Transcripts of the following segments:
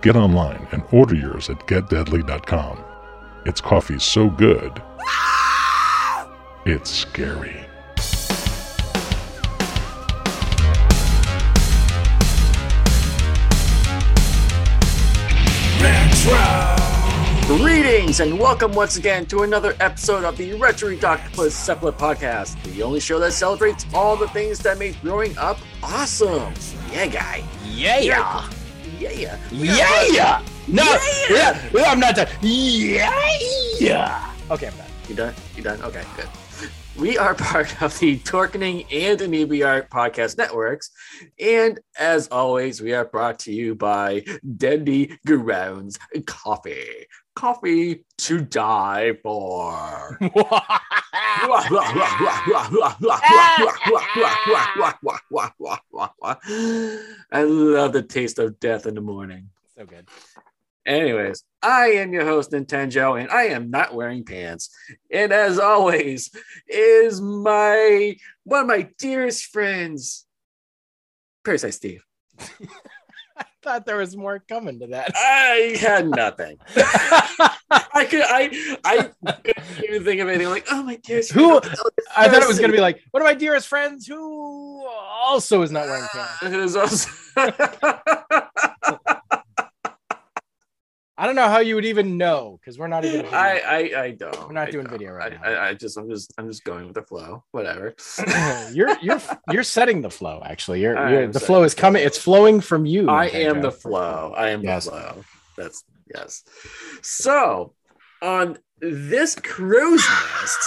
get online and order yours at getdeadly.com. It's coffee so good, it's scary. Greetings and welcome once again to another episode of the Retro Octopus Cephalid Podcast, the only show that celebrates all the things that make growing up awesome. Yeah, guy. Yeah, Yeah. Yeah. yeah, yeah. No, Yeah. yeah, I'm not done. Yeah, yeah. Okay, I'm done. You done? You done? Okay, good. We are part of the Torkening and Amiibo Art Podcast Networks. And as always, we are brought to you by Deadly Grounds Coffee. Coffee to die for. I love the taste of death in the morning. so good. Anyways, I am your host, Nintendo, and I am not wearing pants. And as always, is my one of my dearest friends, Parasite Steve. Thought there was more coming to that. I had nothing. I could I I couldn't even think of anything like, oh my dearest Who- friend. Oh, I thought it was going to be like one of my dearest friends who also is not wearing pants. Who's also I don't know how you would even know because we're not even. I, I I don't. We're not I doing don't. video right I, now. I, I just I'm just I'm just going with the flow. Whatever. you're you're you're setting the flow. Actually, you're, you're the flow is coming. It's flowing from you. I am the flow. I am Yes. the flow. That's yes. So on this cruise nest,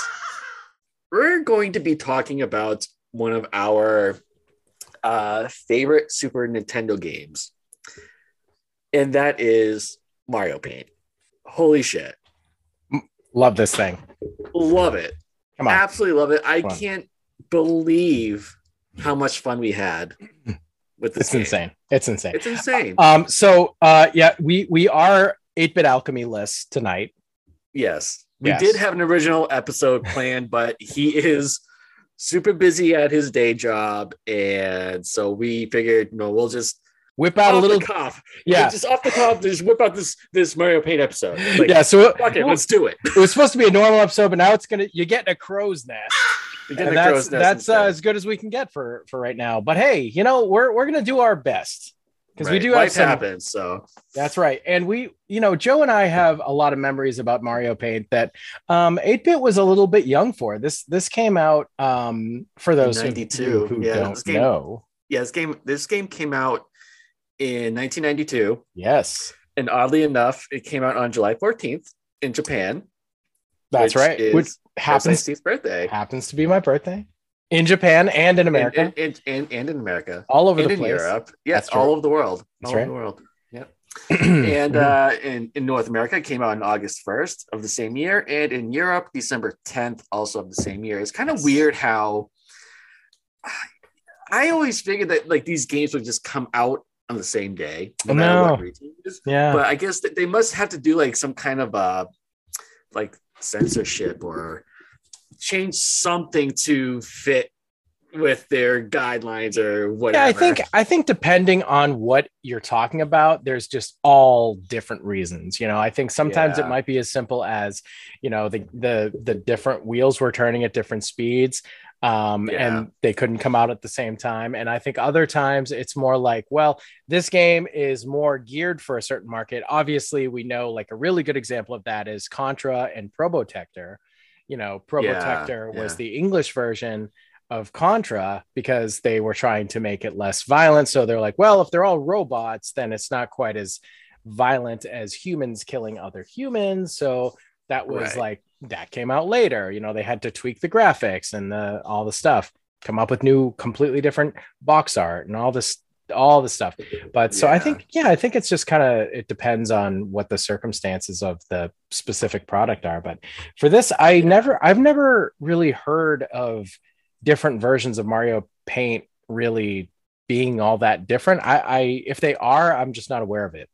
we're going to be talking about one of our uh, favorite Super Nintendo games, and that is Mario Paint. Holy shit! Love this thing. Love it. Come on. Absolutely love it. I Come can't believe how much fun we had with this. It's game. insane. It's insane. It's insane. Um, so uh yeah, we we are 8-bit alchemy lists tonight. Yes. We Yes. did have an original episode planned, but he is super busy at his day job. And so we figured, you no, we'll just Whip out a little the cuff. yeah. Just off the cuff, just whip out this this Mario Paint episode. Like, yeah, so Fuck it, it, let's do it. it was supposed to be a normal episode, but now it's gonna you're getting a crow's nest. And that's that's uh, as good as we can get for for right now. But hey, you know, we're we're gonna do our best. Because we Right. do have Life some happens. So That's right. And we, you know, Joe and I have a lot of memories about Mario Paint that um 8-bit was a little bit young for. This this came out um for those who- 92. who, Yeah, don't game- know. yeah, this game this game came out in 1992. Yes. And oddly enough, it came out on July 14th in Japan. That's which right. Which happens Steve's birthday. happens to be my birthday in Japan and in America. And, and, and, and in America. all over the in place. Europe. Yes, all over the world. That's all right. over the world. Yep. and uh, in, in North America, it came out on August 1st of the same year. And in Europe, December 10th, also of the same year. It's kind of weird how I always figured that like these games would just come out on the same day, no matter No. what region it is. yeah. But I guess that they must have to do like some kind of uh like censorship or change something to fit with their guidelines or whatever. Yeah, I think I think depending on what you're talking about, there's just all different reasons. You know, I think sometimes Yeah. it might be as simple as, you know, the the the different wheels were turning at different speeds. Um, Yeah. and they couldn't come out at the same time. And I think other times it's more like, well, this game is more geared for a certain market. Obviously, we know like a really good example of that is Contra and Probotector. You know, Probotector was yeah. the English version of Contra because they were trying to make it less violent. So they're like, well, if they're all robots, then it's not quite as violent as humans killing other humans. So that was Right. like that came out later. You know, they had to tweak the graphics and the all the stuff, come up with new, completely different box art and all this all the stuff. But so I think, yeah, I think it's just kind of it depends on what the circumstances of the specific product are. But for this, I never, I've never really heard of different versions of Mario Paint really being all that different. I, I if they are, I'm just not aware of it.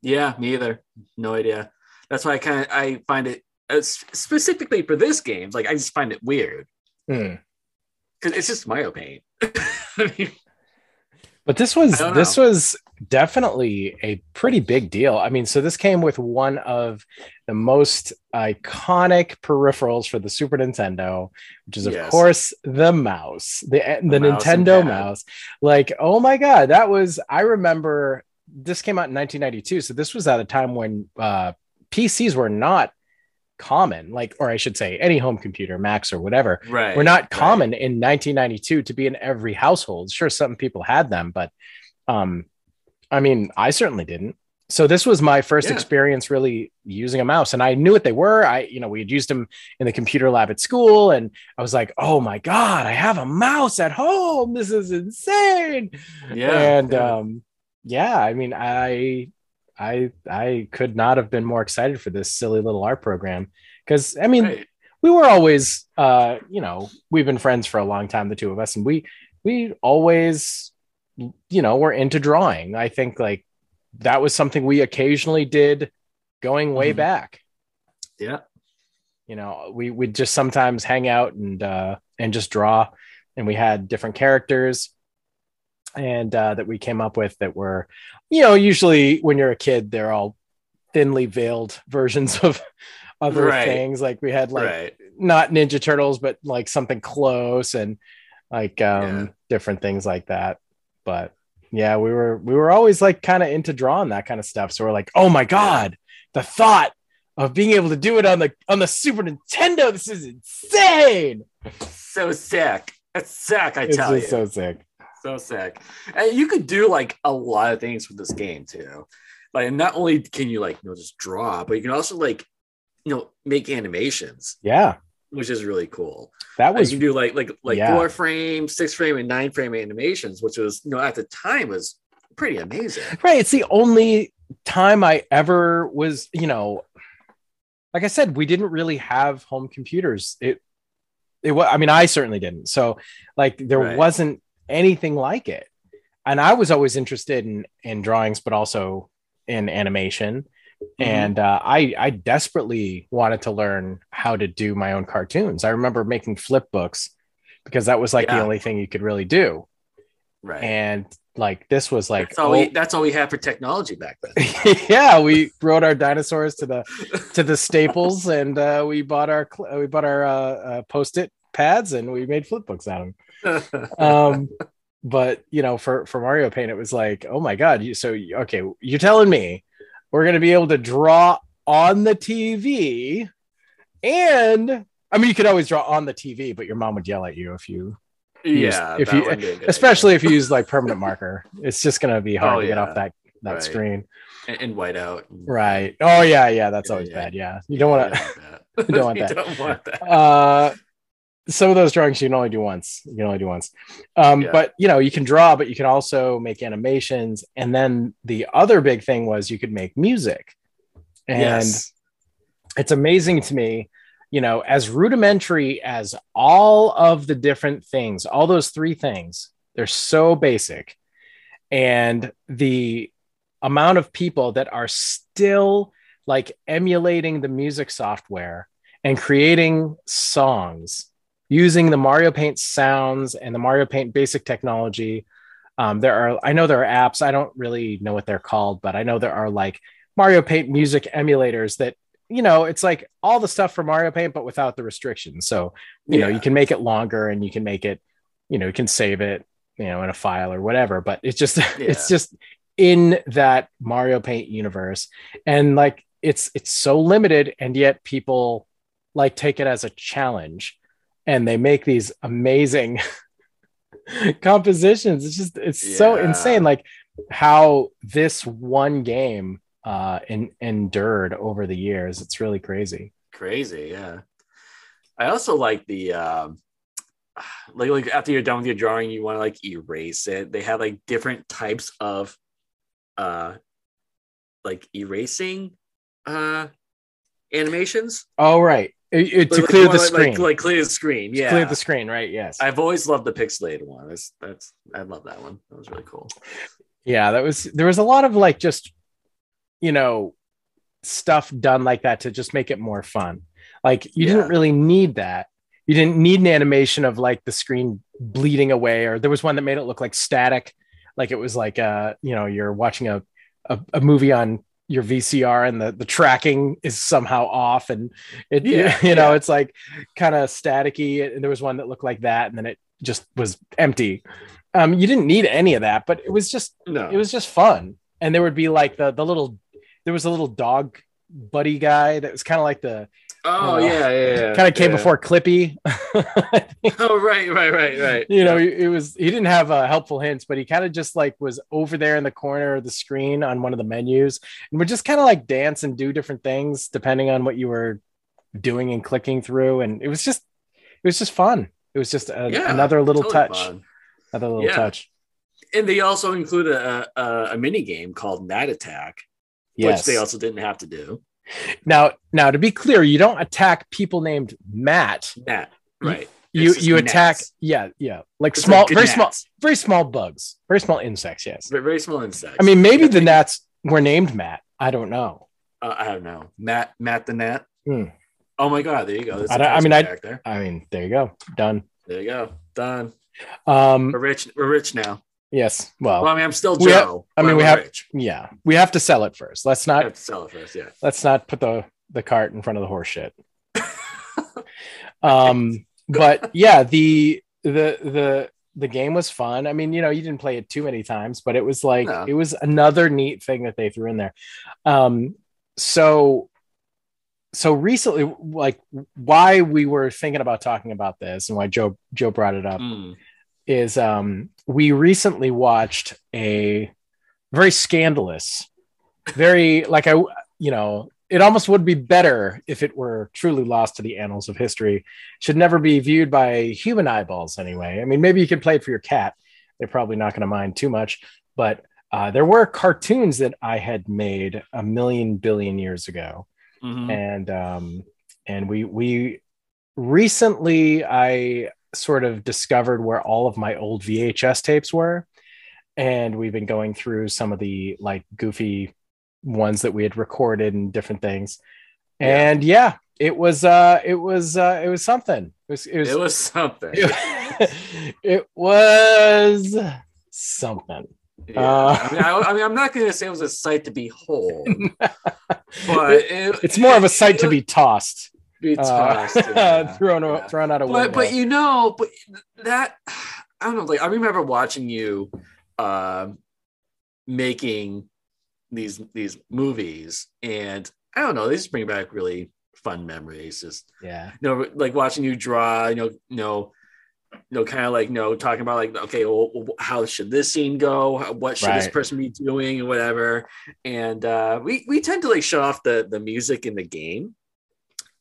Yeah, me either. No idea. That's why I kind of I find it uh, specifically for this game. Like I just find it weird Hmm. because it's just Mario Paint. I mean, But this was this was definitely a pretty big deal. I mean, so this came with one of the most iconic peripherals for the Super Nintendo, which is of Yes. course the mouse, the the, mouse Nintendo mouse. Like, oh my god, that was I remember this came out in 1992, so this was at a time when uh PCs were not common, like or I should say any home computer, Macs or whatever right. were not right. common in 1992 to be in every household. Sure, some people had them, but um, I mean, I certainly didn't. So this was my first Yeah. experience really using a mouse, and I knew what they were. I, you know, we had used them in the computer lab at school, and I was like, "Oh my god, I have a mouse at home! This is insane!" Yeah. and yeah. um, yeah, I mean, I, I, I could not have been more excited for this silly little art program because I mean, Right. we were always uh you know we've been friends for a long time the two of us and we we always you know were into drawing i think like that was something we occasionally did going way Mhm. back Yeah. you know we would just sometimes hang out and uh and just draw and we had different characters and uh that we came up with that were you know usually when you're a kid they're all thinly veiled versions of other Right. things like we had like right. not Ninja Turtles, but like something close and like um Yeah. different things like that. But yeah, we were we were always like kind of into drawing that kind of stuff. So we're like, oh my god, the thought of being able to do it on the on the Super Nintendo, this is insane. So sick. That's sick. I tell you. so sick. So sick. And you could do like a lot of things with this game too. Like not only can you like you know just draw, but you can also like you know make animations, Yeah, which is really cool. that was you do like like like Yeah. four frame, six frame, and nine frame animations, which was you know at the time was pretty amazing. right. It's the only time I ever was, you know, like I said, we didn't really have home computers. It, it was, I mean, I certainly didn't. So, like, there Right. wasn't anything like it. And I was always interested in in drawings, but also in animation. Mhm. And uh, I I desperately wanted to learn how to do my own cartoons. I remember making flip books because that was like the only thing you could really do. Right. And like this was like that's all oh- we that's all we had for technology back then. yeah, we rode our dinosaurs to the to the Staples, and uh, we bought our we bought our uh, uh, post-it pads, and we made flip books out of them. Um, but you know, for for Mario Paint, it was like, oh my god! You, so okay, you're telling me we're gonna be able to draw on the TV, and I mean, you could always draw on the TV, but your mom would yell at you if you, yeah, if you- wouldn't be a good especially if you use like permanent marker. It's just gonna be hard Oh, to get yeah. off that that Right. screen. and, and whiteout. Right. Oh yeah, yeah. That's Yeah, always yeah. bad. Yeah. You don't want to. to. You don't want that. You don't want that. uh some of those drawings you can only do once. You can only do once. Um Yeah. but you know you can draw but you can also make animations. And then the other big thing was you could make music. And yes. it's amazing to me you know as rudimentary as all of the different things all those three things they're so basic. And the amount of people that are still like emulating the music software and creating songs using the Mario Paint sounds and the Mario Paint basic technology. Um, there are, I know there are apps. I don't really know what they're called, but I know there are like Mario Paint music emulators that, you know, it's like all the stuff for Mario Paint, but without the restrictions. So, you know, you can make it longer and you can make it, you know, you can save it, you know, in a file or whatever, but it's just, it's just in that Mario Paint universe. And like, it's, it's so limited and yet people like take it as a challenge and they make these amazing compositions it's just it's so insane like how this one game uh en- endured over the years it's really crazy Crazy, yeah. I also like the um like like after you're done with your drawing, you want to like erase it. They have like different types of uh like erasing uh animations Oh, right. It- to Like, clear the screen. Like, like clear the screen. To Yeah. Clear the screen, right? Yes. I've always loved the pixelated one. That's that's I love that one. That was really cool. yeah, that was there was a lot of like just you know stuff done like that to just make it more fun. Like you Yeah. didn't really need that. You didn't need an animation of like the screen bleeding away, or there was one that made it look like static, like it was like uh you know you're watching a a, a movie on your VCR and the the tracking is somehow off and it Yeah, you know yeah. it's like kind of staticky and there was one that looked like that and then it just was empty. Um, you didn't need any of that, but it was just No. it was just fun. And there would be like the the little there was a little dog buddy guy that was kind of like the oh yeah, yeah, yeah. kind of came yeah. before Clippy. Oh right, right, right, right. you know, it was he didn't have uh, helpful hints, but he kind of just like was over there in the corner of the screen on one of the menus and would just kind of like dance and do different things depending on what you were doing and clicking through. And it was just it was just fun. It was just a, Yeah, another little totally touch, fun. another little Yeah. touch. And they also include a, a a mini game called Gnat Attack, Yes. which they also didn't have to do. Now, now to be clear, you don't attack people named Matt. Matt, right? You just you attack, yeah, yeah, like It's small, like very small, very small bugs, very small insects. Yes, Very, very small insects. I mean maybe the gnats were named Matt. I don't know. Uh, I don't know. Matt, Matt the Nat. Hmm. Oh my God! There you go. I I mean, I-. I mean, there you go, done. There you go. Done. Um, We're rich. We're rich now. Yes, Well, well, I mean, I'm still we have- Joe. I mean, we have- rich. yeah, we have to sell it first. Let's not sell it first. Yeah. let's not put the the cart in front of the horse shit. um, but yeah, the the the the game was fun. I mean, you know, you didn't play it too many times, but it was like No. it was another neat thing that they threw in there. Um, so so recently, like why we were thinking about talking about this and why Joe Joe brought it up Mm. Is um we recently watched a very scandalous very like i you know it almost would be better if it were truly lost to the annals of history. Should never be viewed by human eyeballs anyway. I mean maybe you could play it for your cat. They're probably not going to mind too much. But uh, there were cartoons that i had made a million billion years ago. Mhm. and um and we we recently i sort of discovered where all of my old vhs tapes were and we've been going through some of the like goofy ones that we had recorded and different things Yeah. and yeah it was uh it was uh it was something it was it was It was something. it was something Yeah. Uh, I, mean, I, I mean, I'm not going to say it was a sight to behold, but it, it's more of a sight to be tossed be uh, tossed, yeah. thrown Yeah. thrown out a window But but you know, but that I don't know. Like I remember watching you um making these these movies, and I don't know. They just bring back really fun memories. Just yeah you know, like watching you draw. You know, you know. You know, kind of like you know, talking about like, okay, well, how should this scene go? What should this person be doing, and whatever. And uh, we we tend to like shut off the the music in the game,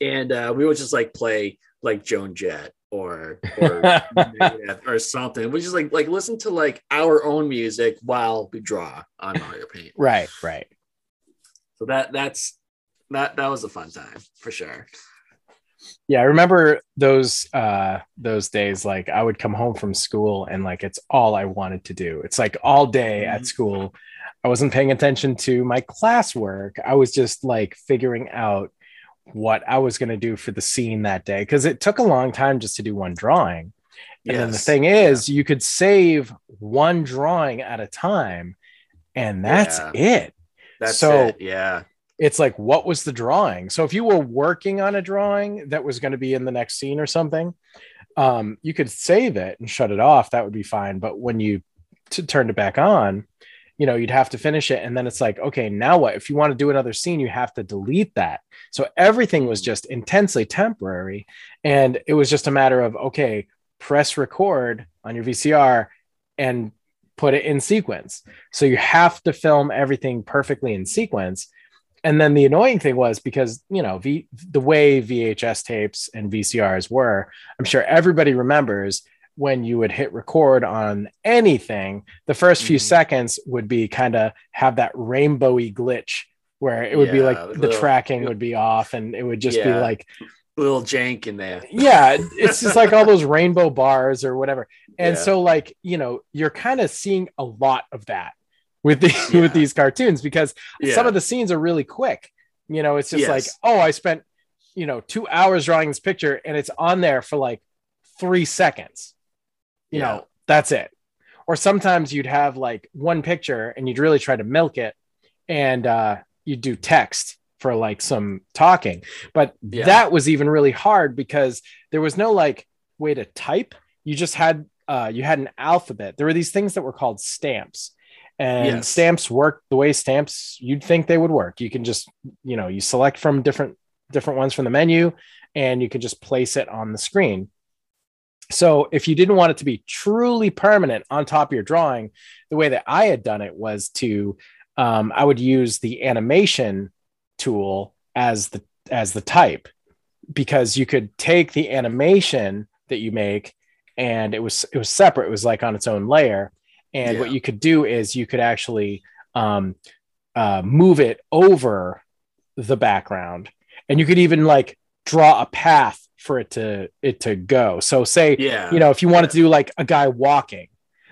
and uh, we would just like play like Joan Jett or or or something. We just like like listen to like our own music while we draw on Mario Paint. right right So that that's that that was a fun time for sure. yeah i remember those uh those days like i would come home from school and like it's all i wanted to do it's like all day at Mhm. school i wasn't paying attention to my classwork i was just like figuring out what i was going to do for the scene that day because it took a long time just to do one drawing and then the thing is you could save one drawing at a time and that's Yeah. it That's So- it. Yeah. it's like what was the drawing so if you were working on a drawing that was going to be in the next scene or something um, you could save it and shut it off that would be fine but when you t- turned it back on you know you'd have to finish it and then it's like okay now what? If you want to do another scene you have to delete that. So everything was just intensely temporary and it was just a matter of okay press record on your vcr and put it in sequence. So you have to film everything perfectly in sequence. And then the annoying thing was because you know v, the way vhs tapes and vcrs were i'm sure everybody remembers when you would hit record on anything the 1st few Mhm. seconds would be kind of have that rainbowy glitch where it would be like the little- tracking would be off and it would just be Yeah. like little jank in there. yeah it's just like all those rainbow bars or whatever and Yeah. so like you know you're kind of seeing a lot of that with the Yeah. with these cartoons because Yeah. some of the scenes are really quick you know it's just like oh i spent you know two hours drawing this picture and it's on there for like three seconds you Yeah. know that's it or sometimes you'd have like one picture and you'd really try to milk it and uh you'd do text for like some talking but Yeah. that was even really hard because there was no like way to type you just had uh you had an alphabet there were these things that were called stamps and Yes. stamps work the way stamps you'd think they would work you can just you know you select from different different ones from the menu and you can just place it on the screen so if you didn't want it to be truly permanent on top of your drawing the way that i had done it was to um, i would use the animation tool as the as the type because you could take the animation that you make and it was it was separate. It was like on its own layer. And what you could do is you could actually um, uh, move it over the background. And you could even like draw a path for it to it to go. So say Yeah. you know if you wanted to do like a guy walking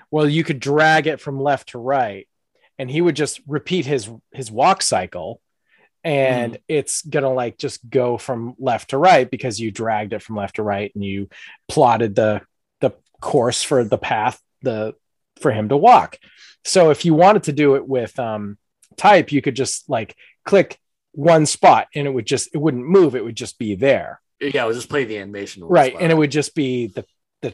well you could drag it from left to right and he would just repeat his his walk cycle and it's gonna like just go from left to right because you dragged it from left to right and you plotted the the course for the path the for him to walk. So if you wanted to do it with um type you could just like click one spot and it would just it wouldn't move it would just be there yeah, I'll just play the animation. right and it would just be the the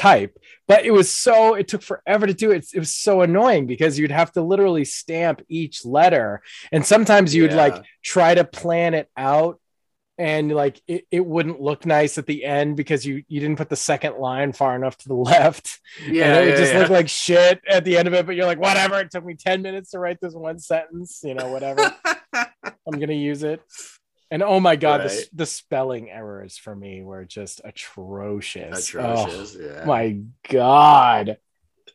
type. But it was so it took forever to do it. It was so annoying because you'd have to literally stamp each letter. And sometimes you'd like try to plan it out and like it, it wouldn't look nice at the end because you you didn't put the second line far enough to the left. Yeah, and it yeah, just yeah. look like shit at the end of it but you're like whatever it took me 10 minutes to write this one sentence you know whatever. I'm gonna use it and oh my god the, Right. the spelling errors for me were just atrocious Oh, atrocious. yeah. my god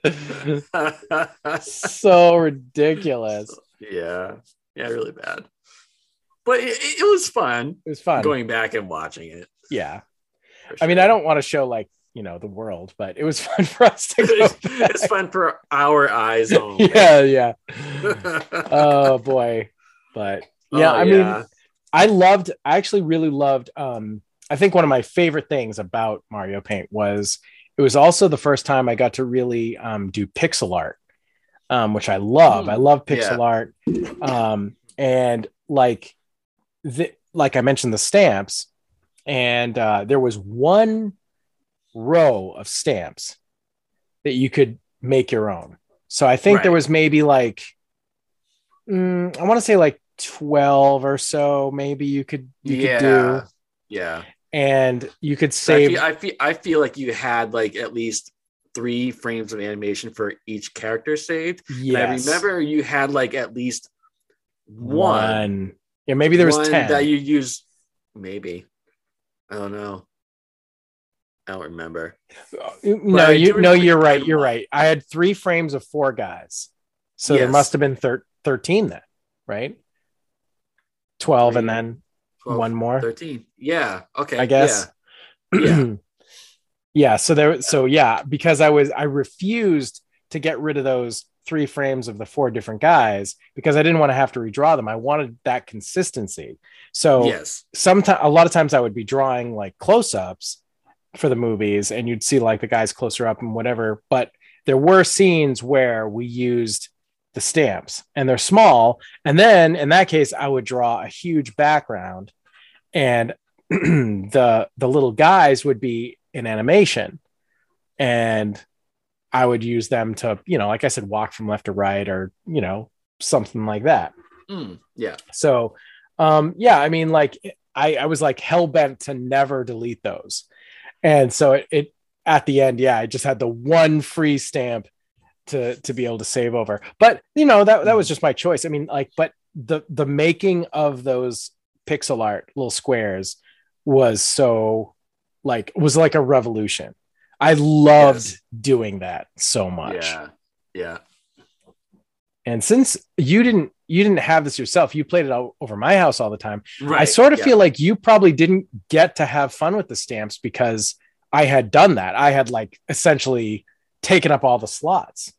so ridiculous yeah, yeah, really bad. But it, it was fun it was fun going back and watching it. yeah for i mean i don't want to show like you know the world but it was fun for us to go it's fun for our eyes only. yeah yeah oh boy but yeah Oh, i mean I loved, I actually really loved, um, I think one of my favorite things about Mario Paint was it was also the first time I got to really um, do pixel art, um, which I love. Hmm, I love pixel yeah. art. Um, and like, the, like I mentioned, the stamps, and uh, there was one row of stamps that you could make your own. So I think there was maybe like, mm, I want to say like 12 or so maybe you could you yeah, could do yeah. and you could I save feel, I feel I feel like you had like at least three frames of animation for each character saved. Yes I remember you had like at least one. one yeah maybe there was 10 that you use. Maybe I don't know. I don't remember. Uh, no I you no you're right you're right i had three frames of four guys so there must have been thir- 13 then right 12 and then 12, one more 13. Yeah. Okay. I guess. Yeah. yeah so there so yeah because i was i refused to get rid of those three frames of the four different guys because i didn't want to have to redraw them i wanted that consistency so Yes. sometimes a lot of times i would be drawing like close-ups for the movies and you'd see like the guys closer up and whatever but there were scenes where we used the stamps and they're small. And then in that case i would draw a huge background and the the little guys would be in animation. And i would use them to you know like i said walk from left to right or you know something like that. Mm, yeah. so um yeah i mean like i i was like hell-bent to never delete those. And so it, it at the end yeah i just had the one free stamp to to be able to save over but you know that that was mm. just my choice i mean like but the the making of those pixel art little squares was so like was like a revolution. I loved Yes. doing that so much. Yeah. Yeah. And since you didn't you didn't have this yourself, you played it all over my house all the time. Right. I sort of yeah. feel like you probably didn't get to have fun with the stamps because I had done that. I had like essentially taken up all the slots.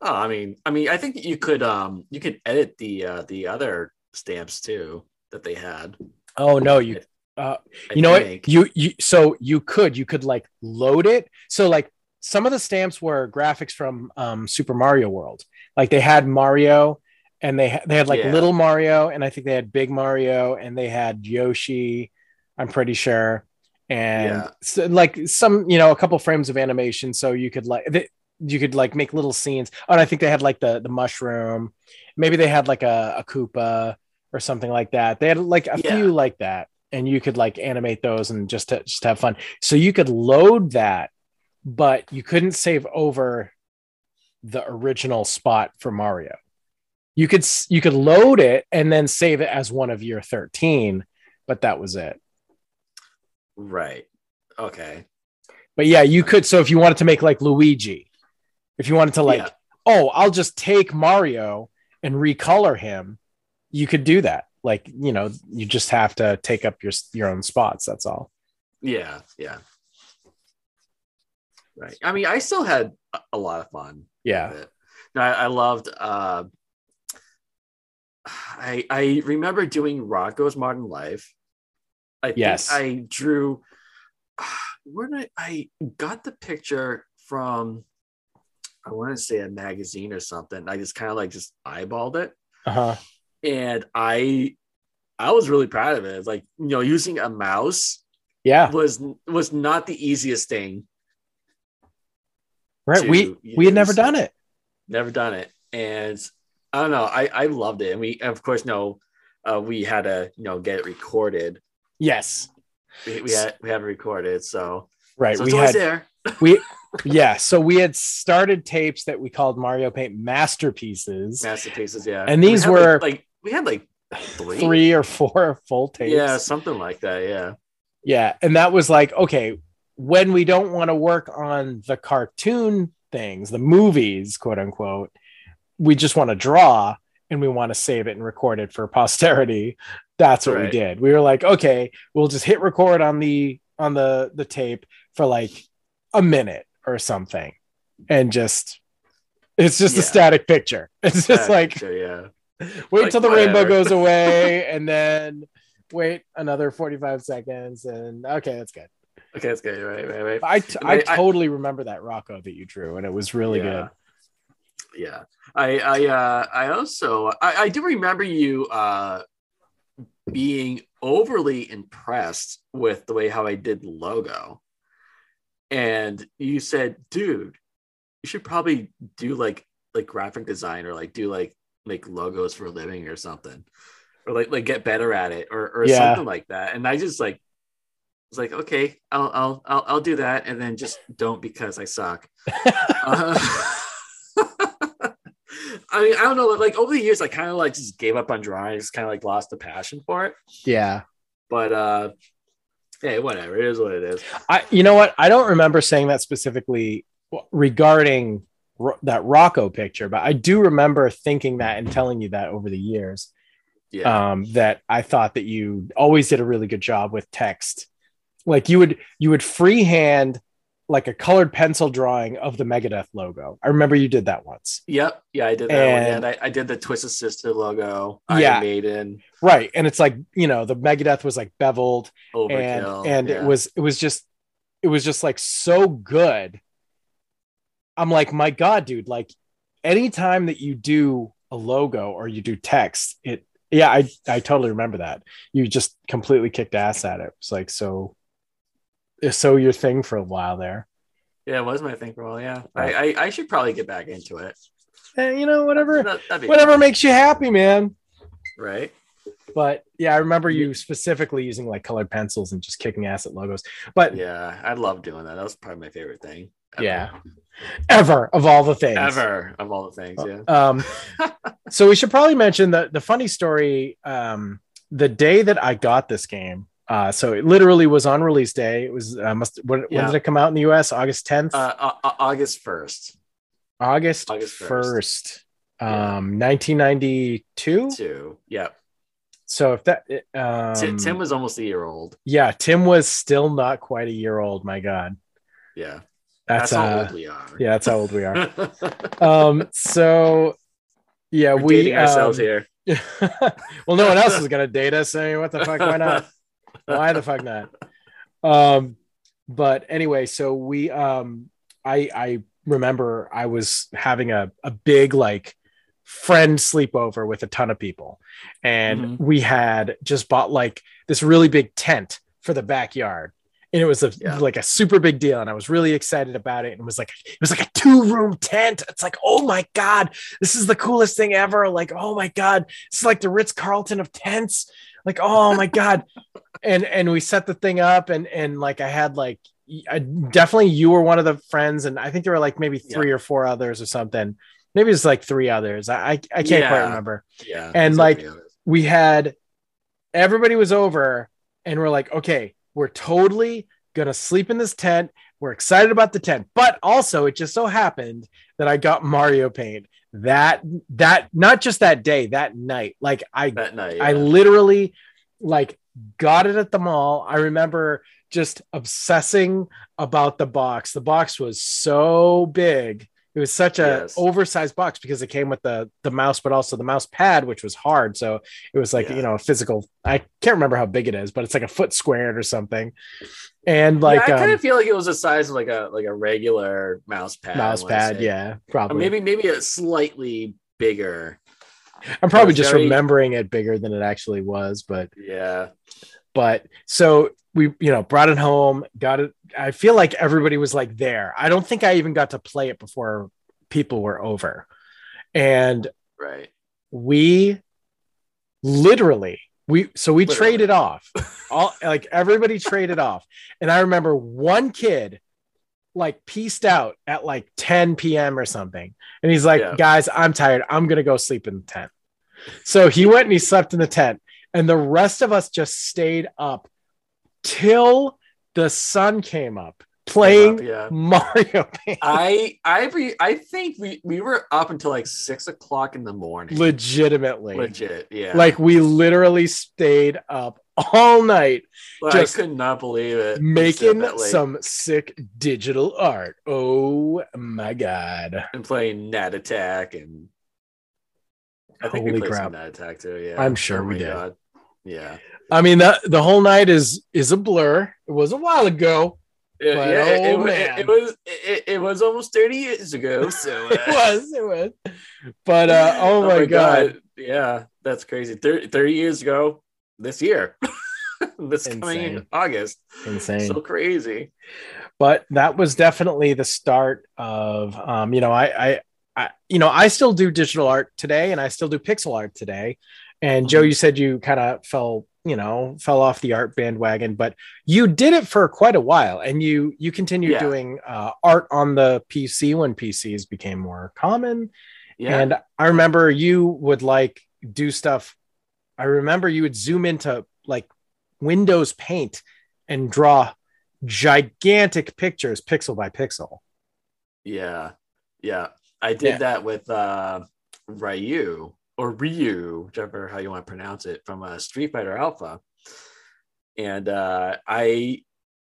Oh, I mean, I mean, I think you could um you could edit the uh the other stamps too that they had. Oh no, you uh I you know think. what? You you so you could you could like load it. So like some of the stamps were graphics from um Super Mario World. Like they had Mario and they ha- they had like Yeah. little Mario and I think they had big Mario and they had Yoshi, I'm pretty sure. And Yeah. so, like some, you know, a couple frames of animation so you could like th- you could like make little scenes. Oh, and I think they had like the the mushroom. Maybe they had like a, a Koopa or something like that. They had like a Yeah. few like that, and you could like animate those and just to, just have fun. So you could load that, but you couldn't save over the original spot for Mario. You could you could load it and then save it as one of your thirteen, but that was it. Right. Okay. But yeah, you could. So if you wanted to make like Luigi, if you wanted to like, Yeah. oh, I'll just take Mario and recolor him, you could do that. Like, you know, you just have to take up your your own spots. That's all. Yeah. Yeah. Right. I mean, I still had a- lot of fun. Yeah. No, I, I loved. Uh, I I remember doing Rocko's Modern Life. I Yes. I drew. Where did I? I got the picture from. I want to say a magazine or something. I just kind of like just eyeballed it, Uh huh. and I, I was really proud of it. It's like you know, using a mouse Yeah. was was not the easiest thing. Right. to We we had never use. done it. never done it and i don't know i i loved it and we of course know uh we had to you know get it recorded Yes. we, we had we have recorded so, Right. so we had there we yeah. So we had started tapes that we called Mario Paint masterpieces. masterpieces yeah And these had, were- like, like we had like three, Three or four full tapes. yeah something like that yeah Yeah, and that was like, okay, when we don't want to work on the cartoon things, the movies, quote unquote, we just want to draw and we want to save it and record it for posterity. That's what we did. We were like, okay, we'll just hit record on the on the the tape for like a minute or something, and just it's just a static picture. It's just Yeah, like sure, yeah wait Like, till the rainbow goes away and then wait another 45 seconds and okay that's good okay that's good right right right i, t- I I- I- totally remember that rocko that you drew and it was really yeah. good Yeah. I I uh I also I, I do remember you uh being overly impressed with the way how I did the logo. And you said, dude, you should probably do like like graphic design or like do like make logos for a living or something. Or like like get better at it or or Yeah. something like that. And I just like was like, okay, I'll I'll I'll, I'll do that and then just don't because I suck. Uh, I mean, I don't know. Like over the years, I kind of like just gave up on drawing. I just kind of like lost the passion for it. yeah But uh, hey, whatever. It is what it is. i you know what i don't remember saying that specifically regarding Ro- that rocko picture but i do remember thinking that and telling you that over the years Yeah, um, that I thought that you always did a really good job with text. Like you would you would freehand like a colored pencil drawing of the Megadeth logo. I remember you did that once. yep, yeah. I did that one. and- And I, I did the Twisted Sister logo. Yeah. Iron Maiden, Right. And it's like, you know, the Megadeth was like beveled and Overkill, and yeah. it was it was just it was just like so good. I'm like, my God, dude, like anytime that you do a logo or you do text, it yeah, I I totally remember that. You just completely kicked ass at it. It's like so so your thing for a while there. yeah. It was my thing for a while. Yeah, I, I I should probably get back into it. And you know, whatever That- whatever fun, makes you happy, man. right? But yeah, I remember you specifically using like colored pencils and just kicking ass at logos. But Yeah, I love doing that. That was probably my favorite thing. ever. Yeah. ever of all the things. Ever of all the things, yeah. Um, so we should probably mention the the funny story. Um, the day that I got this game, uh, so it literally was on release day. It was uh, must when, when did it come out in the U.S. August tenth, Uh, uh, uh, August first, August August first, Yeah. um, nineteen ninety two. two. Yeah, So if that, um, Tim, Tim was almost a year old. yeah, Tim was still not quite a year old. My God, Yeah, that's, that's, how uh, old we are. yeah, that's how old we are. um, so yeah, We're we dating ourselves um, here. well, no one else is gonna date us. I mean, what the fuck? Why not? Why the fuck not? Um, but anyway, so we um I I remember I was having a, a big like friend sleepover with a ton of people. And Mhm. we had just bought like this really big tent for the backyard. And it was a Yeah. like a super big deal. And I was really excited about it. And it was like it was like a two-room tent. It's like, oh my God, this is the coolest thing ever. Like, oh my God, this is like the Ritz-Carlton of tents. Like, oh my God. And and we set the thing up and and like I had like I, definitely you were one of the friends, and I think there were like maybe three or four others or something. Maybe it's like three others. I I, I can't quite remember. Yeah, and, like, okay with it. We had everybody was over, and we're like, okay, we're totally gonna sleep in this tent. We're excited about the tent, but also it just so happened that I got Mario Paint that that not just that day, that night. Like I that night. I literally like got it at the mall. I remember just obsessing about the box. The box was so big. It was such a Yes. oversized box because it came with the the mouse, but also the mouse pad, which was hard. So it was like Yeah. you know a physical. I can't remember how big it is, but it's like a foot squared or something. And like yeah, I kind um, of feel like it was the size of like a like a regular mouse pad. Mouse pad, yeah, Or probably. maybe maybe a slightly bigger. I'm probably just very- remembering it bigger than it actually was, but Yeah, but so we you know brought it home got it i feel like everybody was like there. I don't think i even got to play it before people were over. And right. we literally we so we Literally. traded off. All like everybody traded off. And i remember one kid like pieced out at like 10 p.m or something and he's like Yeah. guys i'm tired i'm gonna go sleep in the tent so he went and he slept in the tent and the rest of us just stayed up till the sun came up playing yeah. mario. I I re, I think we we were up until like six o'clock in the morning. legitimately Legit, yeah. like we literally stayed up all night Like, just I could not believe it. making That some sick digital art. Oh my god. and playing Gnat Attack and I think Holy we played crap. some Gnat Attack too. Yeah, I'm sure Oh we did. God. Yeah, I mean the the whole night is is a blur. It was a while ago. yeah, But, yeah, it, oh, it, it, it was it, it was almost thirty years ago. So uh, It was, it was. But uh oh, my, god. yeah, that's crazy. 30, 30 years ago this year, this coming Insane. August, Insane. so crazy. but that was definitely the start of um you know I, I i you know i still do digital art today and i still do pixel art today and joe Mhm. you said you kind of fell you know fell off the art bandwagon but you did it for quite a while and you you continued Yeah. doing uh, art on the pc when pcs became more common Yeah, and i remember you would like do stuff i remember you would zoom into like windows paint and draw gigantic pictures pixel by pixel yeah, yeah. I did Yeah. that with uh, Ryu or Ryu, whichever how you want to pronounce it, from uh, Street Fighter Alpha, and uh, I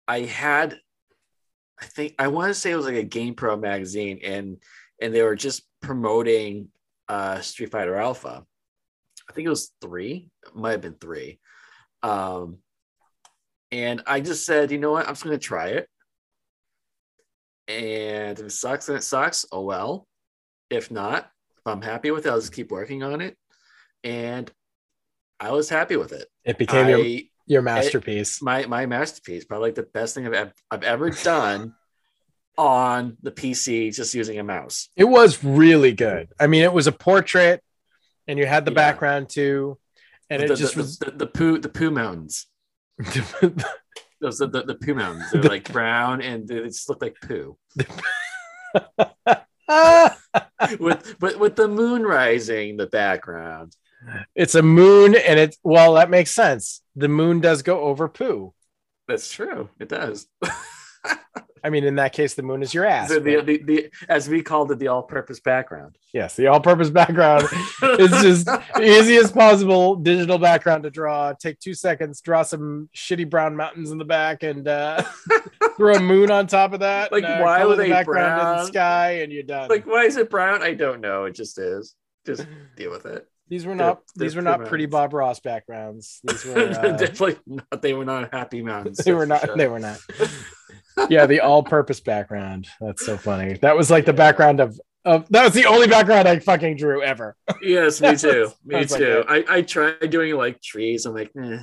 I had I think I want to say it was like a Game Pro magazine, and and they were just promoting uh, Street Fighter Alpha. I think it was three, it might have been three. Um, and I just said, you know what, I'm just gonna try it. And if it sucks, then it sucks. Oh well. If not, if I'm happy with it, I'll just keep working on it. And I was happy with it. it became your, I, your masterpiece my my masterpiece, probably like the best thing I've I've ever done on the PC, just using a mouse. it was really good i mean it was a portrait and you had the Yeah. background too and the, it the, just the, was the, the poo the poo mountains. Those the, the, the poo mountains. They're like brown and they just look like poo. with with with the moon rising in the background. it's a moon, and it's well, that makes sense. The moon does go over poo. That's true. It does. I mean, in that case, the moon is your ass. the, the, the, the, as we called it, the all-purpose background. yes, the all-purpose background is just the easiest possible digital background to draw. Take two seconds, draw some shitty brown mountains in the back, and uh, throw a moon on top of that. Like, and, uh, why were the background in the brown? sky, and you're done. like, why is it brown? I don't know. It just is. Just deal with it. these were they're- not they're these were not pretty pretty. Bob Ross backgrounds. These were uh, Definitely not. They were not happy mountains. they were not for they were not. Yeah, the all-purpose background. That's so funny. That was like the background of of that was the only background I fucking drew ever. Yes, me too. Me Sounds like too. I, I tried doing like trees. I'm like, eh.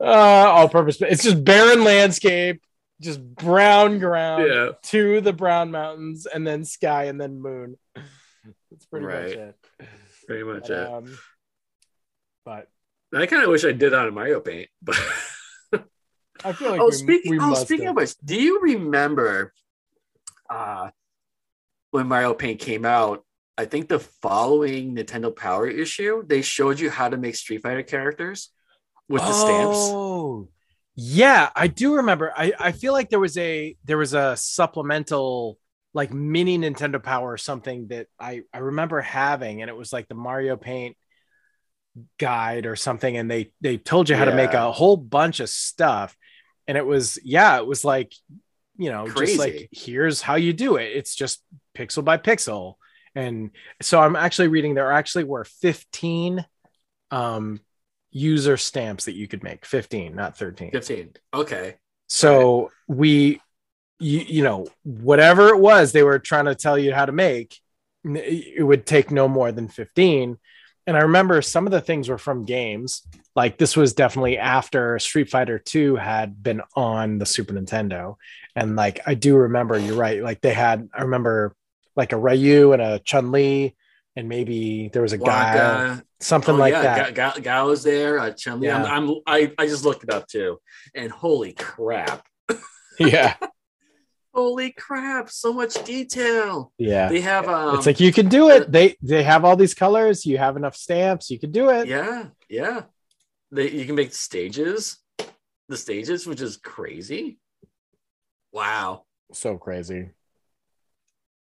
Uh, all purpose. It's just barren landscape, just brown ground yeah. to the brown mountains, and then sky, and then moon. That's pretty much Right. it. Pretty much But, it. um, but I kind of wish I did that in Mario Paint, but I feel like oh, we, speaking, we oh, speaking have. of which, do you remember uh, when Mario Paint came out? I think the following Nintendo Power issue, they showed you how to make Street Fighter characters with the stamps. Oh, yeah, I do remember. I, I feel like there was a there was a supplemental like mini Nintendo Power or something that I I remember having, and it was like the Mario Paint guide or something, and they they told you how to make a whole bunch of stuff, and it was yeah, it was like you know just like here's how you do it. It's just pixel by pixel, and so I'm actually reading there actually were 15 um user stamps that you could make. 15 not 13 15. Okay. so we you, you know whatever it was they were trying to tell you how to make it would take no more than 15 and i remember some of the things were from games like this was definitely after street fighter 2 had been on the super nintendo and like i do remember you're right like they had i remember like a ryu and a chun li and maybe there was a guy something Oh, like yeah, that Ga- Ga- Gao was there. Uh, Chun-Li. Yeah. I'm, I'm, I, I just looked it up too, and holy crap! yeah Holy crap! So much detail. yeah They have um. it's like you can do it they they have all these colors you have enough stamps you can do it yeah, yeah. They you can make stages, the stages, which is crazy. Wow. so crazy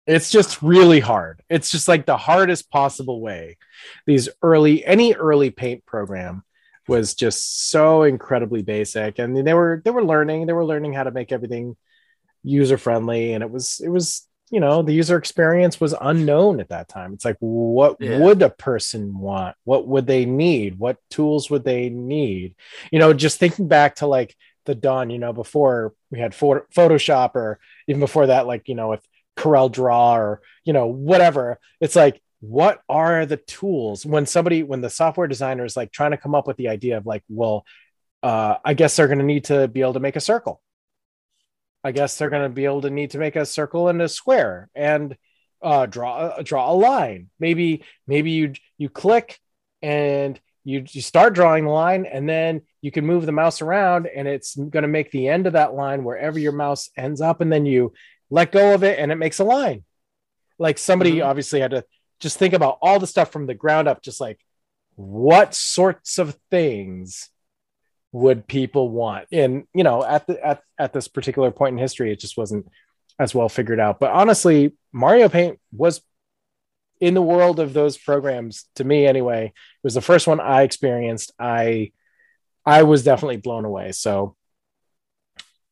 it's just really hard it's just like the hardest possible way these early any early paint program was just so incredibly basic and they were they were learning they were learning how to make everything user friendly and it was it was you know the user experience was unknown at that time. It's like what Yeah. would a person want? What would they need? What tools would they need? You know just thinking back to like the dawn you know before we had photo- photoshop or even before that like you know with corel draw or you know whatever it's like what are the tools? When somebody when the software designer is like trying to come up with the idea of like well uh i guess they're going to need to be able to make a circle i guess they're going to be able to need to make a circle and a square and uh draw uh, draw a line maybe maybe you you click and you you start drawing the line and then you can move the mouse around and it's going to make the end of that line wherever your mouse ends up and then you let go of it and it makes a line like somebody Mhm. obviously had to just think about all the stuff from the ground up just like what sorts of things would people want and you know at the at, at this particular point in history it just wasn't as well figured out but honestly mario paint was in the world of those programs to me anyway it was the first one i experienced i i was definitely blown away so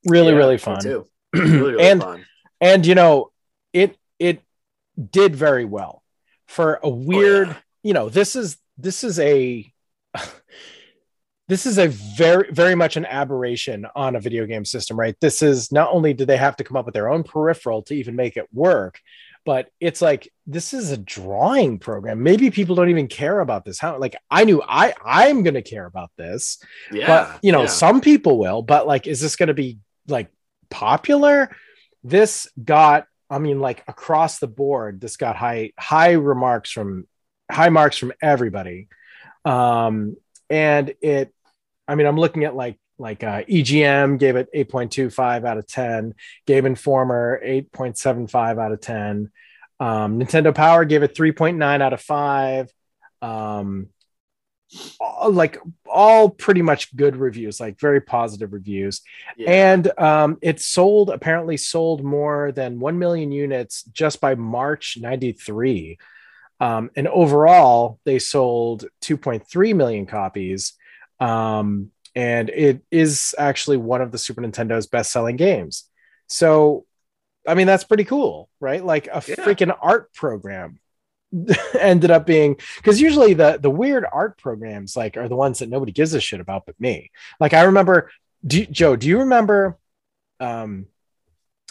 really Yeah, really fun too. Really, really and fun. and you know it it did very well for a weird Oh, yeah. you know this is this is a this is a very very much an aberration on a video game system right this is not only do they have to come up with their own peripheral to even make it work but it's like this is a drawing program maybe people don't even care about this how like i knew i i'm going to care about this Yeah. but you know yeah. some people will but like is this going to be like popular this got i mean like across the board this got high high remarks from high marks from everybody um and it i mean i'm looking at like like uh, EGM gave it 8.25 out of 10, Game Informer 8.75 out of 10, um, Nintendo Power gave it 3.9 out of 5. Um, like all pretty much good reviews, like very positive reviews. Yeah. And um, it sold apparently sold more than 1 million units just by March 93. Um, and overall, they sold 2.3 million copies. Um, and it is actually one of the Super Nintendo's best selling games. So, I mean, that's pretty cool, right? Like a Yeah. freaking art program ended up being because usually the the weird art programs like are the ones that nobody gives a shit about but me. Like I remember, do, you- Joe, do you remember? Um,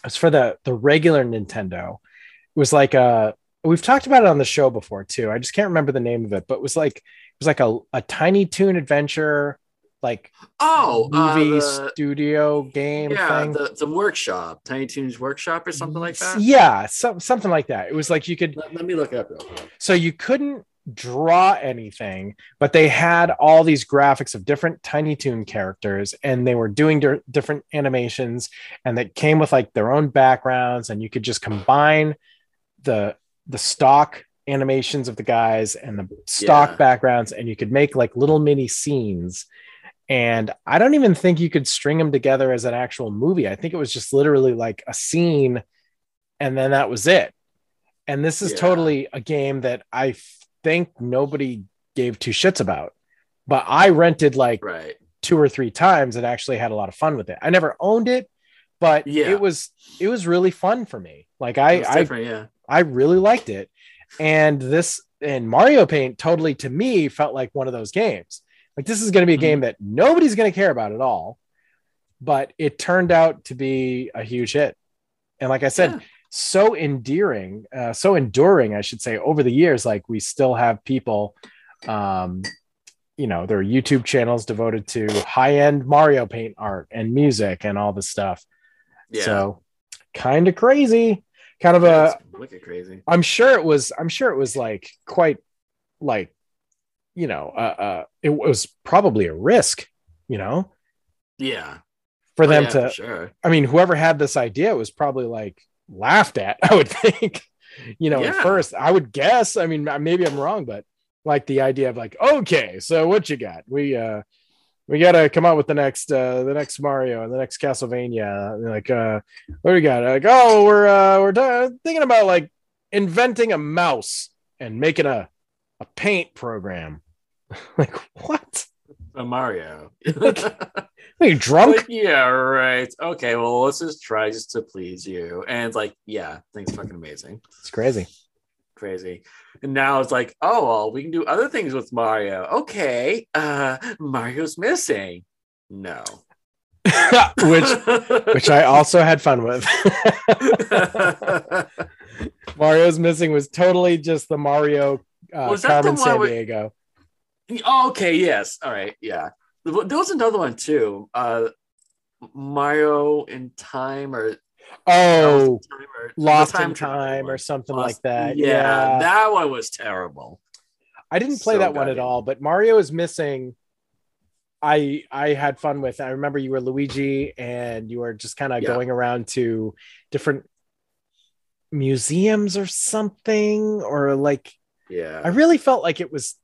it's for the the regular Nintendo. It was like a we've talked about it on the show before too. I just can't remember the name of it, but it was like it was like a, a Tiny Toon adventure, like oh, uh, movie the- studio game yeah, thing. the, the workshop, Tiny Toons Workshop or something like that. Yeah, some, something like that. It was like you could Let, let me look it up real quick. so you couldn't draw anything, but they had all these graphics of different Tiny Toon characters, and they were doing di- different animations, and that came with like their own backgrounds, and you could just combine the the stock animations of the guys and the stock Yeah. backgrounds, and you could make like little mini scenes. And I don't even think you could string them together as an actual movie. I think it was just literally like a scene, and then that was it. And this is Yeah. totally a game that I think nobody gave two shits about. But I rented like Right. two or three times and actually had a lot of fun with it. I never owned it, but Yeah. it was it was really fun for me. Like I I yeah. I really liked it. And this and Mario Paint totally to me felt like one of those games. Like this is going to be a Mhm. game that nobody's going to care about at all, but it turned out to be a huge hit. And like I said, Yeah. so endearing, uh, so enduring, I should say, over the years. Like we still have people, um, you know, there are YouTube channels devoted to high end Mario Paint art and music and all this stuff. Yeah. So kind of crazy, kind of a That's wicked crazy. I'm sure it was. I'm sure it was like quite, like, you know, uh, uh it was probably a risk, you know, Yeah. for Oh, them yeah, to. for sure. I mean, whoever had this idea was probably like laughed at. I would think, you know, at first. I would guess. I mean, maybe I'm wrong, but like the idea of like, okay, so what you got? We uh we gotta come out with the next uh the next Mario and the next Castlevania. Like uh what do we got? Like, oh, we're uh we're t- thinking about like inventing a mouse and making a a paint program. like what? a Mario. Are you drunk? Like, yeah, right. Okay, well, let's just try just to please you. And like, yeah, thing's fucking amazing. It's crazy. Crazy. And now it's like, oh well, we can do other things with Mario. Okay. Uh Mario's missing. No. which which I also had fun with. Mario's missing was totally just the Mario uh, Was that the Carmen Sandiego. Oh, okay, yes. All right, yeah. There was another one too. Uh Mario in time or Oh, time or Lost the in Time or something Lost- like that. Yeah, Yeah, that one was terrible. I didn't play so that one at all, but Mario is missing. I I had fun with. I remember you were Luigi and you were just kind of Yeah. going around to different museums or something, or like Yeah. I really felt like it was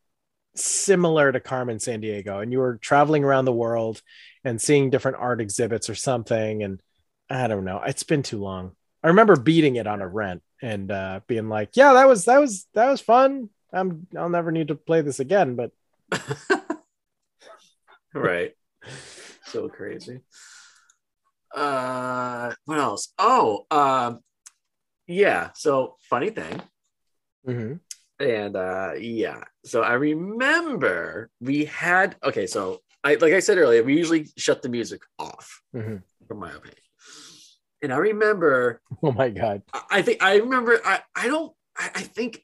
similar to Carmen Sandiego, and you were traveling around the world and seeing different art exhibits or something. And I don't know, it's been too long. I remember beating it on a rent and uh, being like, "Yeah, that was that was that was fun. I'm I'll never need to play this again." But right. So crazy. Uh what else? Oh, um yeah, so funny thing. Mhm. And uh yeah, so I remember we had okay, so I like I said earlier, we usually shut the music off Mhm. from my opinion. And I remember oh my god, I- I think I remember I I don't I, I think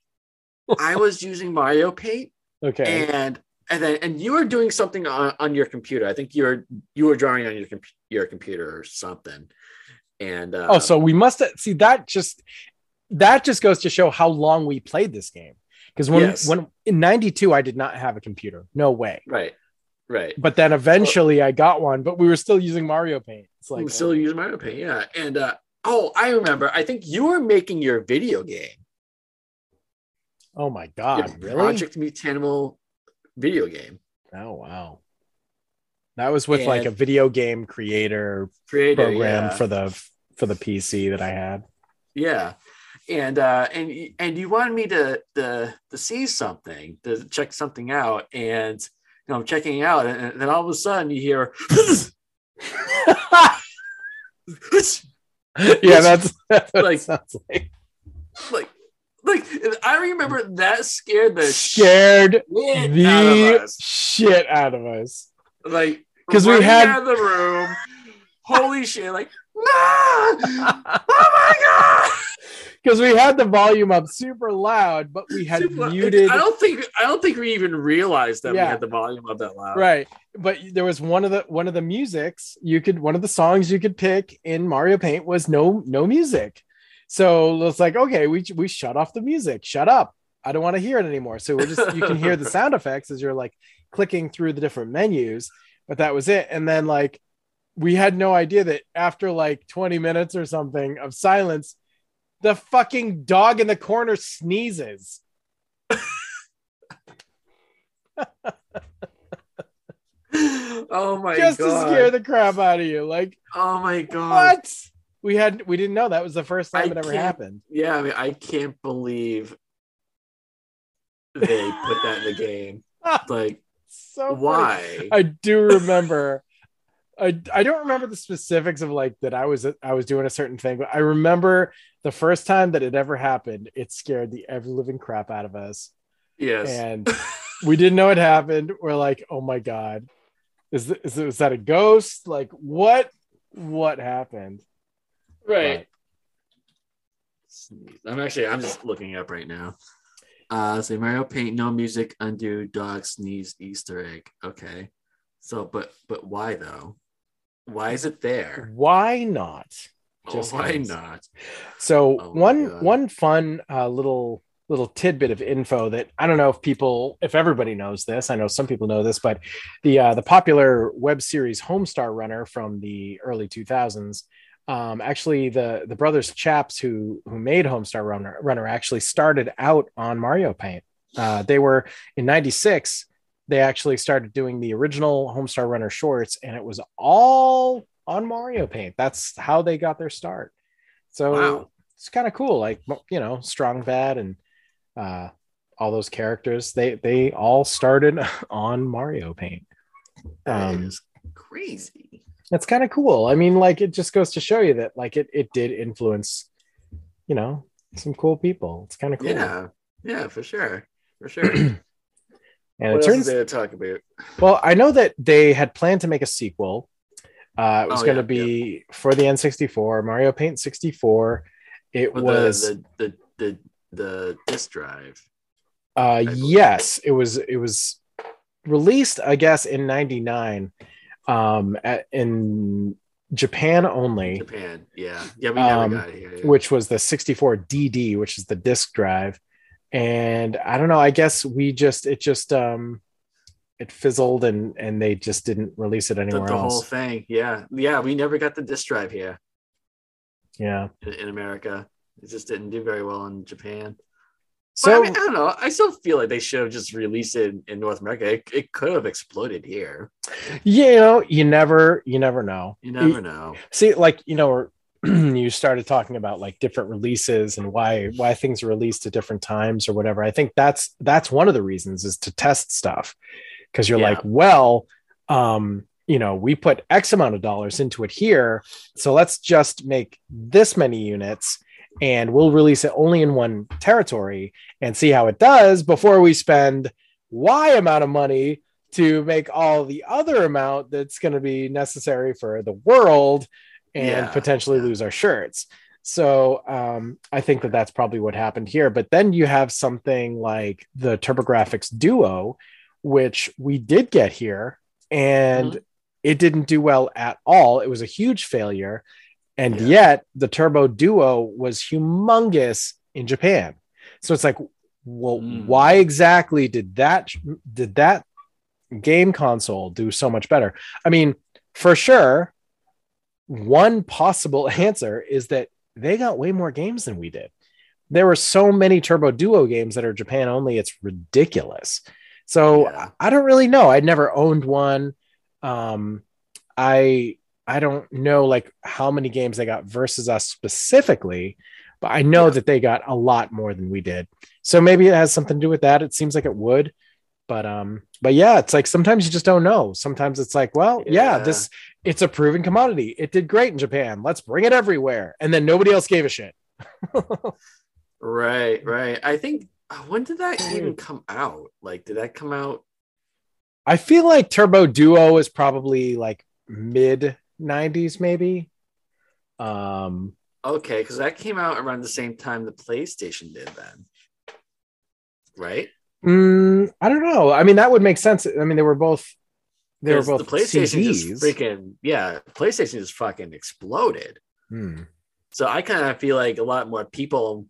I was using Mario Paint okay, and and then and you were doing something on, on your computer. I think you were you were drawing on your com- your computer or something. And uh, oh, so we must have, see that just that just goes to show how long we played this game. Because when Yes. when in '92 I did not have a computer, no way. right, right. But then eventually I got one, but we were still using Mario Paint. It's like still using Mario Paint, yeah. And uh, oh, I remember. I think you were making your video game, oh my god, your really? Project Mutanimal video game. Oh wow. That was with like a video game creator Creator, program yeah. for the for the PC that I had. Yeah. And uh and and you wanted me to to to see something, to check something out. And you know, I'm checking out, and, then all of a sudden you hear yeah, that's, that's Like- sounds like. like like I remember that scared the Scared shit the out of us. shit out of us. Like, because we had- out of the room. Holy shit! Like, no! Oh my god! Because we had the volume up super loud, but we had Super- muted. I don't think I don't think we even realized that Yeah. we had the volume up that loud. right but there was one of the one of the musics you could one of the songs you could pick in mario paint was no no music so it's like okay we we shut off the music shut up i don't want to hear it anymore so we're just you can hear the sound effects as you're like clicking through the different menus but that was it and then like we had no idea that after like 20 minutes or something of silence the fucking dog in the corner sneezes Oh my just god! Just to scare the crap out of you like oh my god! What? We had we didn't know that was the first time I it ever happened. Yeah, I mean, I can't believe they put that in the game. Like, so funny. why? I do remember. I I don't remember the specifics of like that I was I was doing a certain thing, but I remember the first time that it ever happened. It scared the ever living crap out of us, yes. and we didn't know it happened. We're like, oh my god, is th- is, is that a ghost? Like what? What happened? right. Sneeze. I'm actually I'm just looking up right now. Uh say Mario Paint, no music, undo, dog, sneeze, Easter egg. Okay. So but but why though? Why is it there? Why not? Oh, Just why cause. not? So Oh one God. one fun uh, little little tidbit of info that I don't know if people if everybody knows this. I know some people know this, but the uh, the popular web series Homestar Runner from the early 2000s. Um, actually, the the brothers Chaps who who made Homestar Runner Runner actually started out on Mario Paint. Uh, they were in '96. They actually started doing the original Homestar Runner shorts, and it was all on Mario Paint. That's how they got their start. So Wow. it's kind of cool. Like you know, Strong Bad and uh, all those characters. They they all started on Mario Paint. Um, crazy. That's kind of cool. I mean, like it just goes to show you that like it it did influence, you know, some cool people. It's kind of cool. Yeah. Yeah, for sure. For sure. And what it turns to talk about? well, I know that they had planned to make a sequel. Uh, it was Oh, going yeah, to be for the N64, Mario Paint 64. It With was the, the the the the disk drive. Uh, yes, it was. It was released, I guess, in '99, um, at, in Japan only, Japan. Yeah. Yeah, we never Um, got it here. yeah. which was the 64 DD, which is the disk drive. And I don't know. I guess we just it just um, it fizzled and and they just didn't release it the, anywhere the whole else. thing. Yeah. Yeah, we never got the disk drive here Yeah. in, in America. It just didn't do very well in Japan. So But I, mean, I don't know. I still feel like they should have just released it in, in North America. It, it could have exploded here. you know, you never you never know. You never know. see like you know you started talking about like different releases and why why things are released at different times or whatever i think that's that's one of the reasons is to test stuff because you're Yeah. like well um you know we put x amount of dollars into it here so let's just make this many units and we'll release it only in one territory and see how it does before we spend y amount of money to make all the other amount that's going to be necessary for the world and Yeah, potentially lose our shirts. So um, I think that that's probably what happened here. But then you have something like the TurboGrafx Duo, which we did get here, and Mm-hmm. it didn't do well at all. It was a huge failure, and Yeah. yet the Turbo Duo was humongous in Japan. So it's like, well, Mm. why exactly did that did that game console do so much better? I mean, for sure, one possible answer is that they got way more games than we did. There were so many Turbo Duo games that are Japan only, it's ridiculous. So Yeah. I don't really know. I'd never owned one. Um, I I don't know like how many games they got versus us specifically, but I know Yeah. that they got a lot more than we did. So maybe it has something to do with that. It seems like it would. But um, but yeah, it's like sometimes you just don't know. Sometimes it's like, well, yeah, Yeah. this it's a proven commodity. It did great in Japan. Let's bring it everywhere. And then nobody else gave a shit. Right, right. I think uh, when did that even come out? Like, did that come out? I feel like Turbo Duo is probably like mid 90s, maybe. Um, Okay, because that came out around the same time the PlayStation did. Then, right? Mm, I don't know. I mean, that would make sense. I mean, they were both they were both the PlayStation CDs. just freaking yeah, PlayStation just fucking exploded. Hmm. So I kind of feel like a lot more people.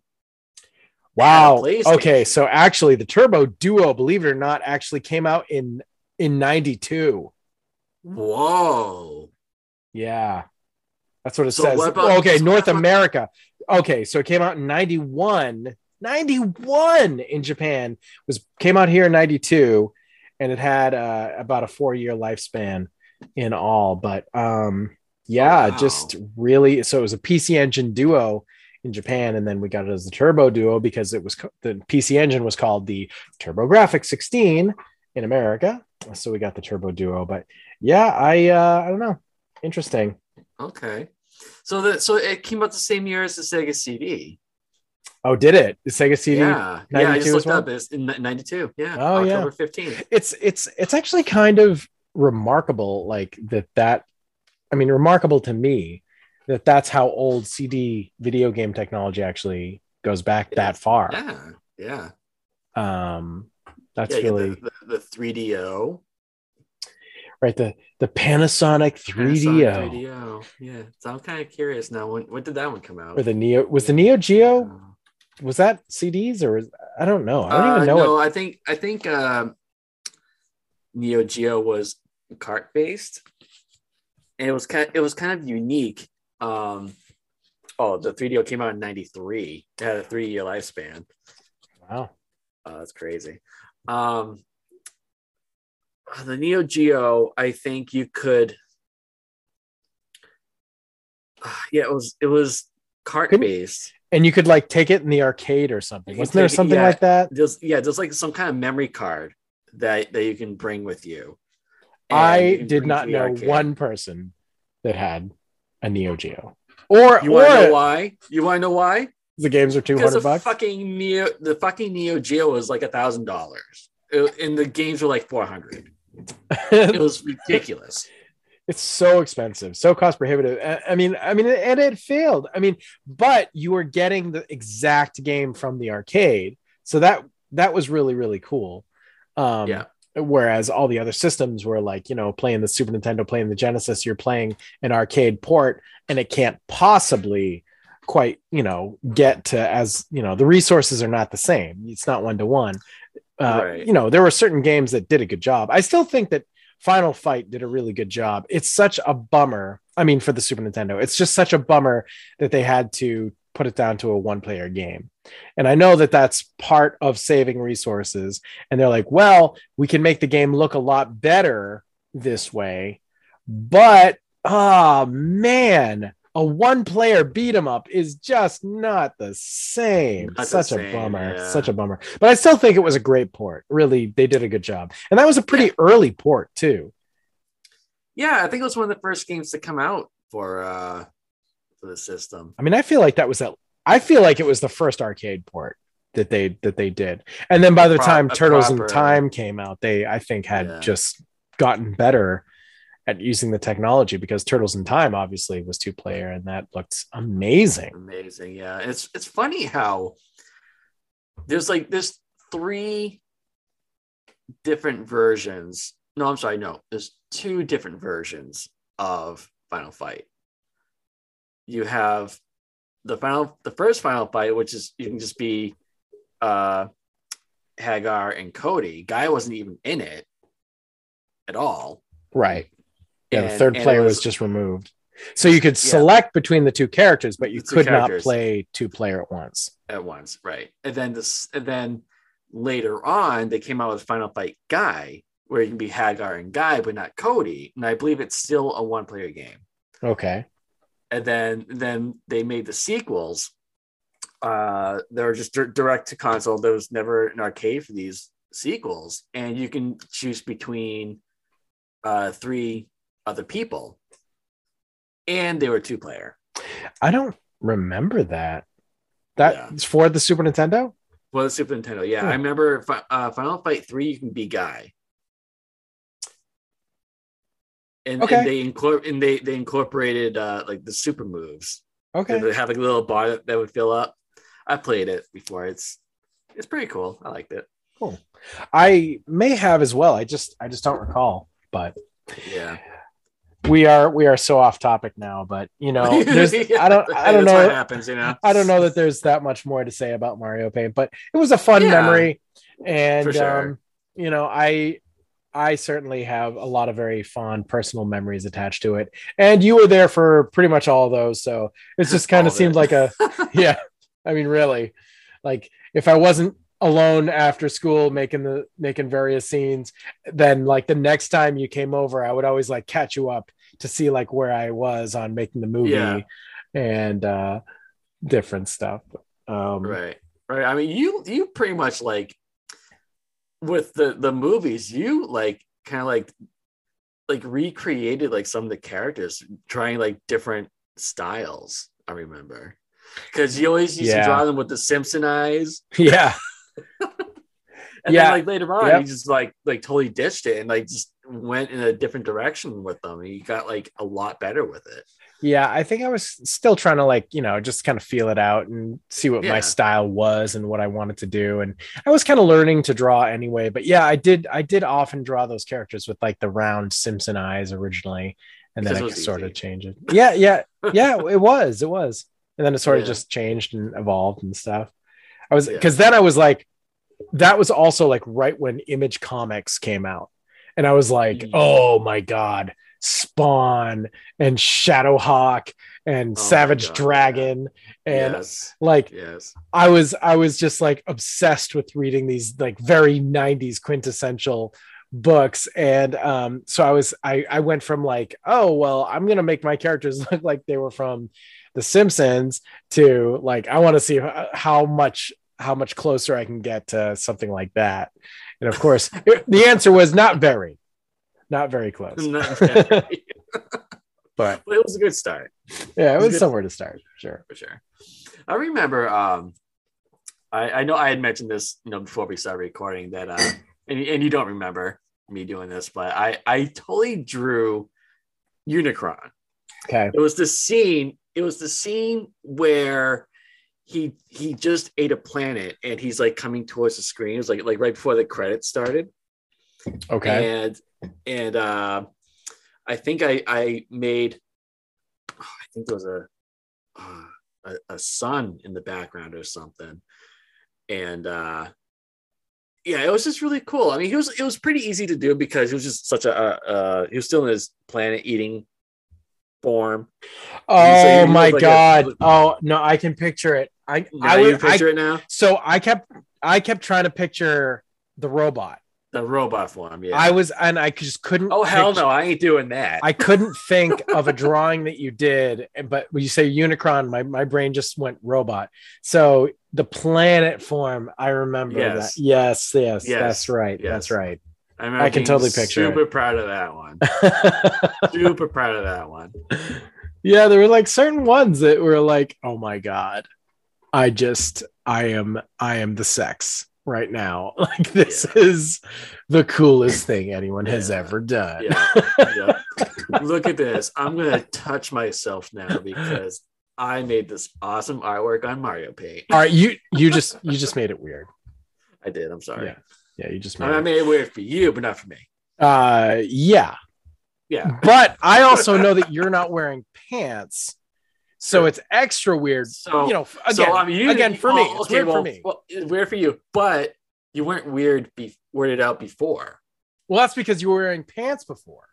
Wow. Okay, so actually, the Turbo Duo, believe it or not, actually came out in in '92. Whoa! Yeah, that's what it So says. what Oh, okay, North America. Okay, so it came out in '91. '91 in Japan was came out here in '92, and it had uh, about a four year lifespan in all. But um, yeah, Wow. just really. So it was a PC Engine Duo in Japan, and then we got it as the Turbo Duo because it was co- the PC Engine was called the TurboGrafx 16 in America. So we got the Turbo Duo. But yeah, I uh, I don't know. Interesting. Okay, so that so it came out the same year as the Sega CD. Oh, did it? The Sega CD? yeah, yeah. I just looked well? up. It's in '92. Yeah, Oh, yeah. October fifteenth. It's it's it's actually kind of remarkable, like that. That I mean, remarkable to me that that's how old CD video game technology actually goes back Yeah. that far. Yeah, yeah. Um, that's yeah, really the, the, the 3DO. right. The the Panasonic 3DO Panasonic 3DO. Yeah, so I'm kind of curious now. When when did that one come out? or the Neo was the Neo Geo. Was that CDs or was, I don't know. I don't Uh, even know No, it. I think I think um, Neo Geo was cart based, and it was kind it was kind of unique. Um, oh, the 3DO came out in '93. It had a three year lifespan. Wow. Oh, that's crazy. Um, the Neo Geo, I think you could. Yeah, it was it was cart based. And you could like take it in the arcade or something. Wasn't there take it- something yeah. like that? There's yeah, there's like some kind of memory card that that you can bring with you. I did not know arcade. one person that had a Neo Geo. Or You want to know why? You want to know why? the games are two hundred bucks. fucking Neo, the fucking Neo Geo was like a thousand dollars, and the games were like four hundred. It was ridiculous. It's so expensive, so cost prohibitive. I- mean, I mean, and it failed. I mean, but you were getting the exact game from the arcade, so that that was really really cool. Um, Yeah. Whereas all the other systems were like, you know, playing the Super Nintendo, playing the Genesis, you're playing an arcade port, and it can't possibly quite, you know, get to as you know, the resources are not the same. It's not one to one. Uh, Right. You know, there were certain games that did a good job. I still think that Final Fight did a really good job. It's such a bummer. I mean, for the Super Nintendo, it's just such a bummer that they had to put it down to a one player game. And I know that that's part of saving resources. And they're like, well, we can make the game look a lot better this way. But, oh man, a one player beat 'em up is just not the same. Not the Such a same, bummer. yeah. Such a bummer. But I still think it was a great port. Really, they did a good job. And that was a pretty early port, too. Yeah, I think it was one of the first games to come out for uh for the system. I mean, I feel like that was that. I feel like it was the first arcade port that they that they did, and then by the Pro- time Turtles proper- in Time came out, they I think had Yeah. just gotten better at using the technology because Turtles in Time obviously was two player, and that looked amazing. Amazing, yeah. It's it's funny how there's like there's three different versions. No, I'm sorry, no. There's two different versions of Final Fight. You have the final the first Final Fight, which is you can just be uh Haggar and Cody. Guy wasn't even in it. at all. Right. Yeah, the third player was, was- just removed. So you could Yeah. select between the two characters, but you The could not play two player at once. at once, right? And then this, and then later on, they came out with Final Fight Guy, where you can be Haggar and Guy, but not Cody. And I believe it's still a one-player game. Okay. And then, then they made the sequels. Uh, they're just dir- direct to console. There was never an arcade for these sequels, and you can choose between uh, three other people, and they were two-player. I don't remember that. That's for the Super Nintendo? Well, the Super Nintendo, yeah. Hmm. I remember uh, Final Fight Three. You can be Guy, and, Okay. and they incor- and they they incorporated uh, like the super moves. Okay. They have like a little bar that, that would fill up. I played it before. It's it's pretty cool. I liked it. Cool. I may have as well. I just I just don't recall. But Yeah, we are we are so off topic now, but you know, there's I don't I don't That's what know happens. You know, I don't know that there's that much more to say about Mario Paint, but it was a fun Yeah, memory. And sure. um, you know, I I certainly have a lot of very fond personal memories attached to it. And you were there for pretty much all of those. So it's just kind of seemed like a yeah. I mean, really, like if I wasn't alone after school making the making various scenes, then like the next time you came over, I would always like catch you up to see like where I was on making the movie Yeah. and uh different stuff. Um right, right. I mean, you you pretty much like with the the movies. You like kind of like like recreated like some of the characters, trying like different styles. I remember because you always used Yeah. to draw them with the Simpson eyes, yeah. and Yeah. then like later on, Yep. you just like like totally ditched it and like just went in a different direction with them. He got like a lot better with it. Yeah, I think I was still trying to like, you know, just kind of feel it out and see what my style was and what I wanted to do. And I was kind of learning to draw anyway. But yeah, I did I did often draw those characters with like the round Simpson eyes originally. And then I it could was sort of changed it. Yeah, yeah, yeah, it was. It was. And then it sort of just changed and evolved and stuff. I was Yeah. because then I was like, that was also like right when Image Comics came out. And I was like, Mm. oh my God, Spawn and Shadowhawk and Oh Savage God, Dragon. And yes, like yes, I was I was just like obsessed with reading these like very 90s quintessential books. And um, so I was I, I went from like, oh well, I'm gonna make my characters look like they were from the Simpsons to like I want to see how, much how much closer I can get to something like that. And of course, it- the answer was not very, not very close. Not very. But but it was a good start. yeah, it was Good. somewhere to start, sure. for sure. I remember um I, I know I had mentioned this, you know, before we started recording that uh and, and you don't remember me doing this, but I I totally drew Unicron. Okay. It was the scene, it was the scene where he he just ate a planet and he's like coming towards the screen. It was like like right before the credits started Okay. and and uh, I think I I made oh, I think there was a, uh, a a sun in the background or something, and uh, yeah, it was just really cool. I mean, he was it was pretty easy to do because he was just such a uh, uh, he was still in his planet eating form. Oh you my like a- god. oh no, I can picture it. I I, you would, I picture it now, so I kept I kept trying to picture the robot. the robot form. Yeah. I was and I just couldn't oh hell picture- no, I ain't doing that. I couldn't think of a drawing that you did, but when you say Unicron, my, my brain just went robot. So the planet form, I remember Yes. that. Yes, yes, Yes, that's right. yes. That's right. I, I can totally picture it. Super proud of that one. super proud of that one. yeah, there were like certain ones that were like, oh my god, I just I am I am the sex right now. Like this is the coolest thing anyone has Yeah. ever done. Yeah, yeah. Look at this. I'm gonna touch myself now because I made this awesome artwork on Mario Paint. All right, you you just you just made it weird. I did. I'm sorry. Yeah. You just I, made mean, I it. made it weird for you, but not for me. Uh yeah. Yeah. But I also know that you're not wearing pants. So Sure. it's extra weird. So- you know, again, so I mean, you, again for me, well, it's okay, weird well, for me. Well, it's weird for you, but you weren't weird, be, weirded out before. Well, that's because you were wearing pants before.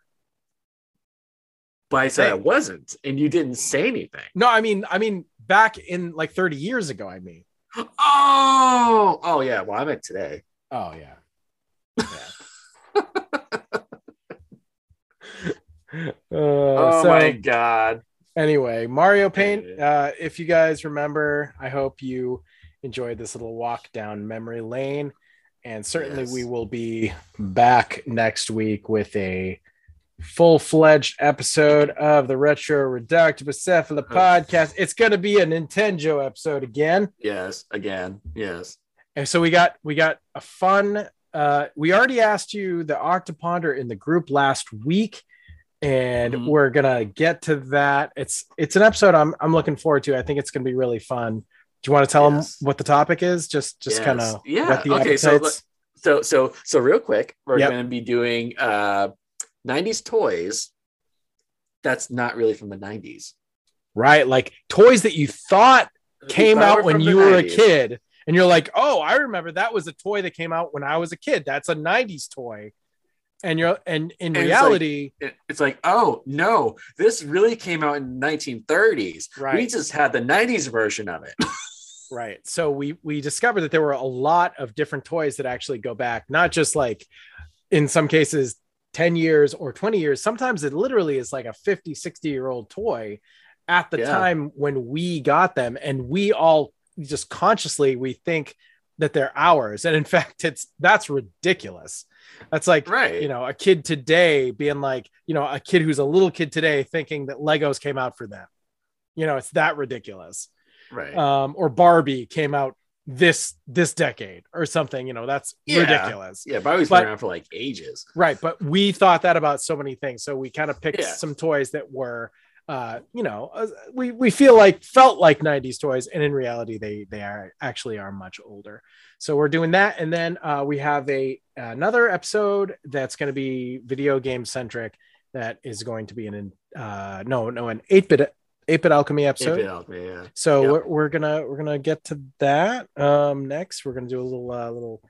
But I said I wasn't, and you didn't say anything. No, I mean, I mean, back in like 30 years ago. I mean, Oh, oh yeah. Well, I meant today. Oh yeah, yeah. uh, Oh so my god. anyway, Mario Paint. Uh, if you guys remember, I hope you enjoyed this little walk down memory lane. And certainly, Yes. we will be back next week with a full fledged episode of the Retro Reductible Cephala Oh. podcast. It's going to be a Nintendo episode again. Yes. Again. Yes. And so we got we got a fun. Uh, we already asked you the Octoponder in the group last week, and Mhm. we're gonna get to that. It's it's an episode I'm I'm looking forward to. I think it's gonna be really fun. Do you want to tell Yes. them what the topic is? Just just Yes. kind of Yeah, the okay, so appetites. So so so real quick, we're Yep. going to be doing uh 90s toys. That's not really from the 90s. right, like toys that you thought came out when you were a kid, and you're like, oh, I remember that was a toy that came out when I was a kid. That's a '90s toy, and you're and in And it's like- reality, It's like, oh no, this really came out in 1930s. We just had the 90s version of it. Right. So we we discovered that there were a lot of different toys that actually go back, not just like in some cases 10 years or 20 years. Sometimes it literally is like a 50, 60 year old toy at the Yeah. time when we got them. And we all just consciously we think that they're ours. And in fact, it's that's ridiculous. That's like right. you know, a kid today being like, you know, a kid who's a little kid today thinking that Legos came out for them. You know, it's that ridiculous right. um, or Barbie came out this this decade or something. You know, that's Yeah. ridiculous, yeah, Barbie's but- been around for like ages. right? But we thought that about so many things, so we kind of picked Yeah. some toys that were, uh, you know, uh, we we feel like felt like '90s toys, and in reality, they they are actually are much older. So we're doing that, and then uh, we have a another episode that's going to be video game centric. That is going to be an uh, no no an eight bit eight bit alchemy episode. Eight-bit alchemy, yeah. So Yep. we're, we're gonna we're gonna get to that um next. We're gonna do a little uh, little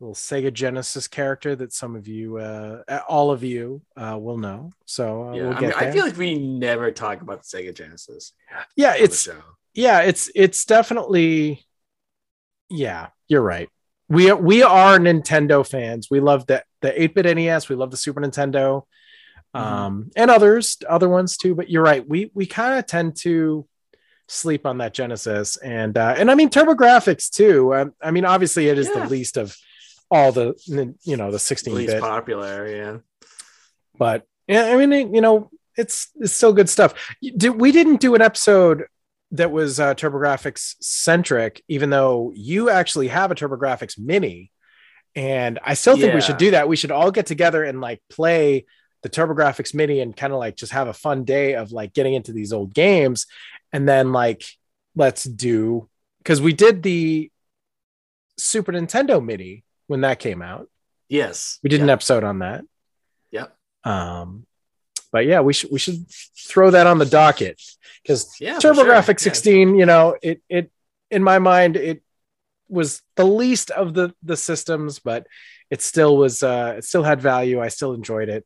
little Sega Genesis character that some of you uh all of you uh will know. So uh, Yeah, we'll I, mean, I feel like we never talk about the Sega Genesis. yeah, it's yeah, it's it's definitely yeah, you're right. We are we are Nintendo fans. We love the the 8-bit NES, we love the Super Nintendo. Mhm. Um and others, other ones too, but you're right. We we kind of tend to sleep on that Genesis and uh and I mean TurboGrafx too. Um, I mean obviously it is Yeah. the least of all the you know the 16 least bit popular, yeah. but yeah, I mean, it- you know, it's it's still good stuff. We didn't do an episode that was uh, TurboGrafx centric, even though you actually have a TurboGrafx Mini, and I still think we should do that. We should all get together and like play the TurboGrafx Mini and kind of like just have a fun day of like getting into these old games, and then like let's do because we did the Super Nintendo Mini when that came out. Yes. We did an episode on that. Yep. Um, but yeah, we should we should throw that on the docket because Yeah, TurboGrafx sure, yeah. 16, you know, it it in my mind it was the least of the the systems, but it still was uh it still had value. I still enjoyed it.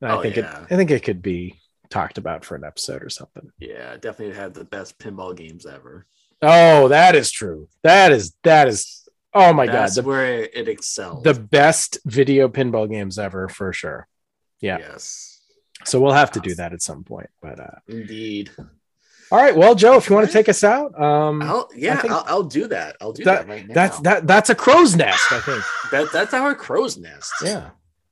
And I Oh, think yeah. it I think it could be talked about for an episode or something. Yeah, definitely had the best pinball games ever. Oh, that is true. That is that is oh my That's god, the, where it excels. the best video pinball games ever for sure. yeah. Yes. So we'll have to do that at some point. But uh Indeed. all right, well, Joe, if you want to take us out, um I'll yeah, think- I'll, I'll do that. I'll do That- that, right now. that's that that's a crow's nest, I think. that that's our crow's nest. Yeah.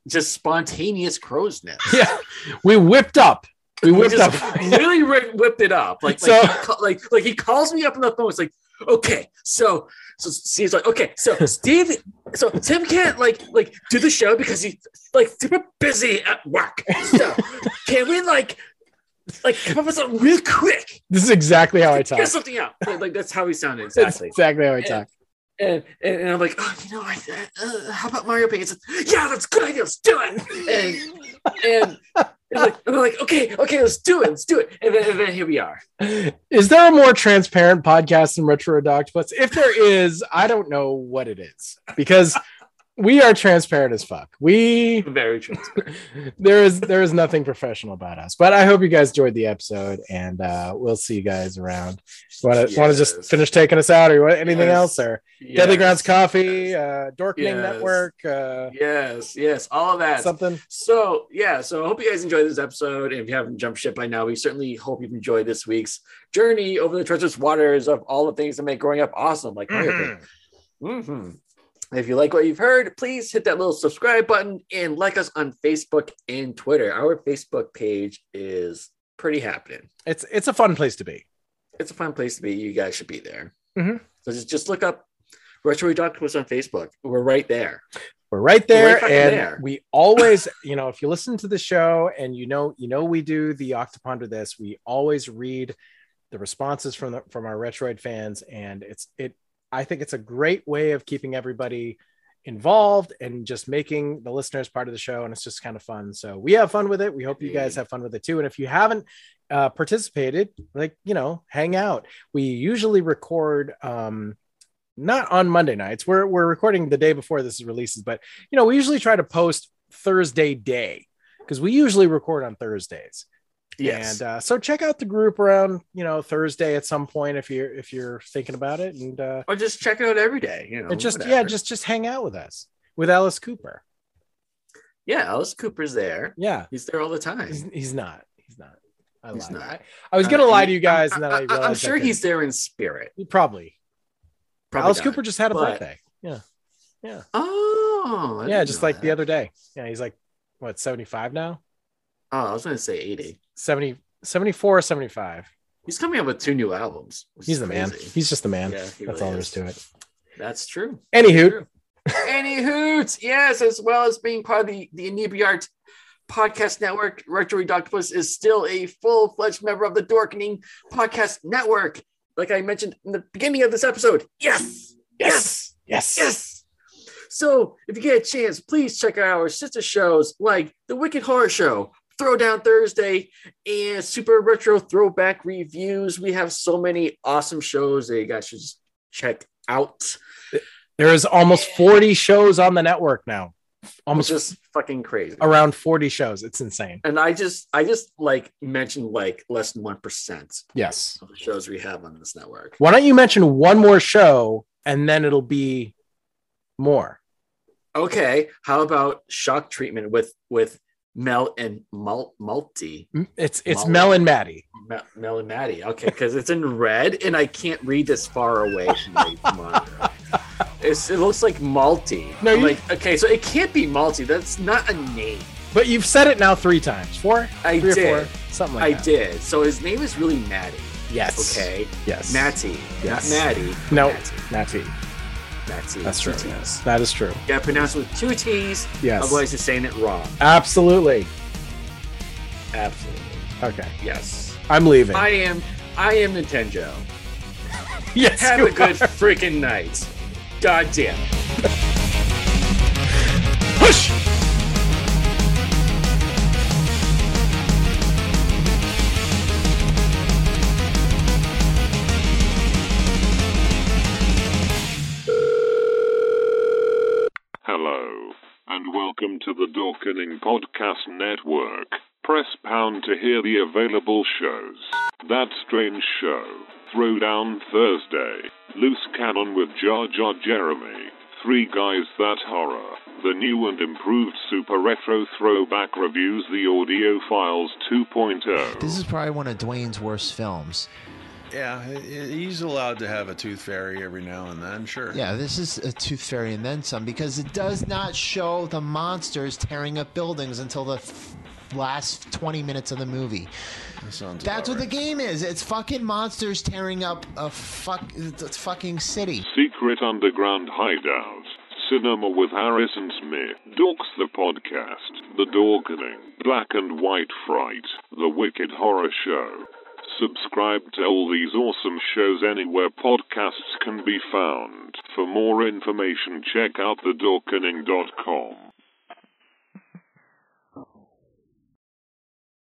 Just spontaneous crow's nest. Yeah. We whipped up. We We whipped just up. really whipped it up. Like, So- he like, like he calls me up on the phone. It's like, okay, so, so Steve's like, okay, so Steve, so Tim can't like, like do the show because he's like super busy at work. So can we like, like come up with something real quick? This is exactly how I talk. Figure something out. Like, like, that's how he sounded That's exactly. exactly how I talk. And, and, and I'm like, oh, you know, I, uh, how about Mario Paint? Said, yeah, that's a good idea. Let's do it. And, and like, I'm like, okay, okay, let's do it. Let's do it. And then, and then here we are. Is there a more transparent podcast than Retro Octopus? If there is, I don't know what it is because we are transparent as fuck. We Very transparent. there is there is nothing professional about us. But I hope you guys enjoyed the episode, and uh, we'll see you guys around. Want to want to just finish taking us out, or you want anything Yes. else, or Deadly Yes. Grounds Coffee, uh, Dorkening Yes. Network, uh, Yes, yes, all of that. something. So yeah, so I hope you guys enjoyed this episode. And if you haven't jumped ship by now, we certainly hope you've enjoyed this week's journey over the treacherous waters of all the things that make growing up awesome, like Kart. Mhm. If you like what you've heard, please hit that little subscribe button and like us on Facebook and Twitter. Our Facebook page is pretty happening. It's it's a fun place to be. It's a fun place to be. You guys should be there. Mhm. So just, just look up Retro Octopus on Facebook. We're right there. We're right We're there, right and there. we always, you know, if you listen to the show and you know, you know, we do the Octoponder this, we always read the responses from the from our Retroid fans, and it's it. I think it's a great way of keeping everybody involved and just making the listeners part of the show, and it's just kind of fun. So we have fun with it. We hope you guys have fun with it too. And if you haven't uh, participated, like you know, hang out. We usually record. um not on Monday nights. We're we're recording the day before this releases, but you know, we usually try to post Thursday day because we usually record on Thursdays. Yes. And uh, so check out the group around, you know, Thursday at some point if you're if you're thinking about it, and uh, or just check it out every day. You know, and just yeah, just just hang out with us with Alice Cooper. yeah. Alice Cooper's there. Yeah, He's there all the time. he's, he's not. He's not. I He's lied. not. I, I was gonna Uh, lie to you guys, and then I, I, realized am sure he's there in spirit. probably. Probably Alice not. Cooper just had a but- birthday. Yeah, Yeah. Oh, I yeah, just like the other day. Yeah, he's like what seventy five now. Oh, I was going to say 80. 70, 74 or 75. He's coming up with two new albums. He's the man. He's just the man. Yeah, That's really all there is. to it. That's true. Anywho, True. Any hoots, yes, as well as being part of the the Inebriart podcast network, Retro Octopus is still a full fledged member of the Dorkening Podcast Network. Like I mentioned in the beginning of this episode, yes, yes, yes, yes. So if you get a chance, please check out our sister shows like the Wicked Horror Show, Throwdown Thursday, and Super Retro Throwback Reviews. We have so many awesome shows that you guys should just check out. There is almost 40 shows on the network now. Almost just fucking crazy. around 40 shows. It's insane. And I just, I just like mentioned like less than one percent Yes. of the shows we have on this network. Why don't you mention one more show and then it'll be more? Okay, how about shock treatment with with Mel and Mul- Multi? Mm, it's it's Molly. Mel and Maddie. Mel, Mel and Maddie. Okay, because it's in red and I can't read this far away from my monitor. It's, it looks like Multi. No, you- like okay, so it can't be Multi. That's not a name. But you've said it now three times. Four? I Three or did. four? Something I like that. I did. So his name is really Maddie. Yes. Okay, Yes. Matty, Yes. not Maddie. No. Matty. Matty. Matty. That's true. T's. Yes. That is true. Yeah, pronounce with two T's. Yes. Otherwise, you're saying it wrong. Absolutely. Absolutely. Okay. Yes. I'm leaving. I am. I am Nintendo. yes. Have a good are. freaking night. God damn. it. push. And welcome to the Dorkening Podcast Network. Press pound to hear the available shows. That Strange Show, Throwdown Thursday, Loose Cannon with Jar Jar Jeremy, Three Guys That Horror, the new and improved Super Retro Throwback Reviews, the Audio Files oh. 2.0. This is probably one of Dwayne's worst films. Yeah, he's allowed to have a tooth fairy every now and then, sure. Yeah, this is a Tooth Fairy and then some because it does not show the monsters tearing up buildings until the f- last 20 minutes of the movie. That sounds That's what about the game is. It's fucking monsters tearing up a fuck it's fucking city. Secret Underground Hideout. Cinema with Harrison Smith. Dorks the Podcast. The Dorkening. Black and White Fright. The Wicked Horror Show. Subscribe to all these awesome shows anywhere podcasts can be found. For more information, check out thedorkening.com.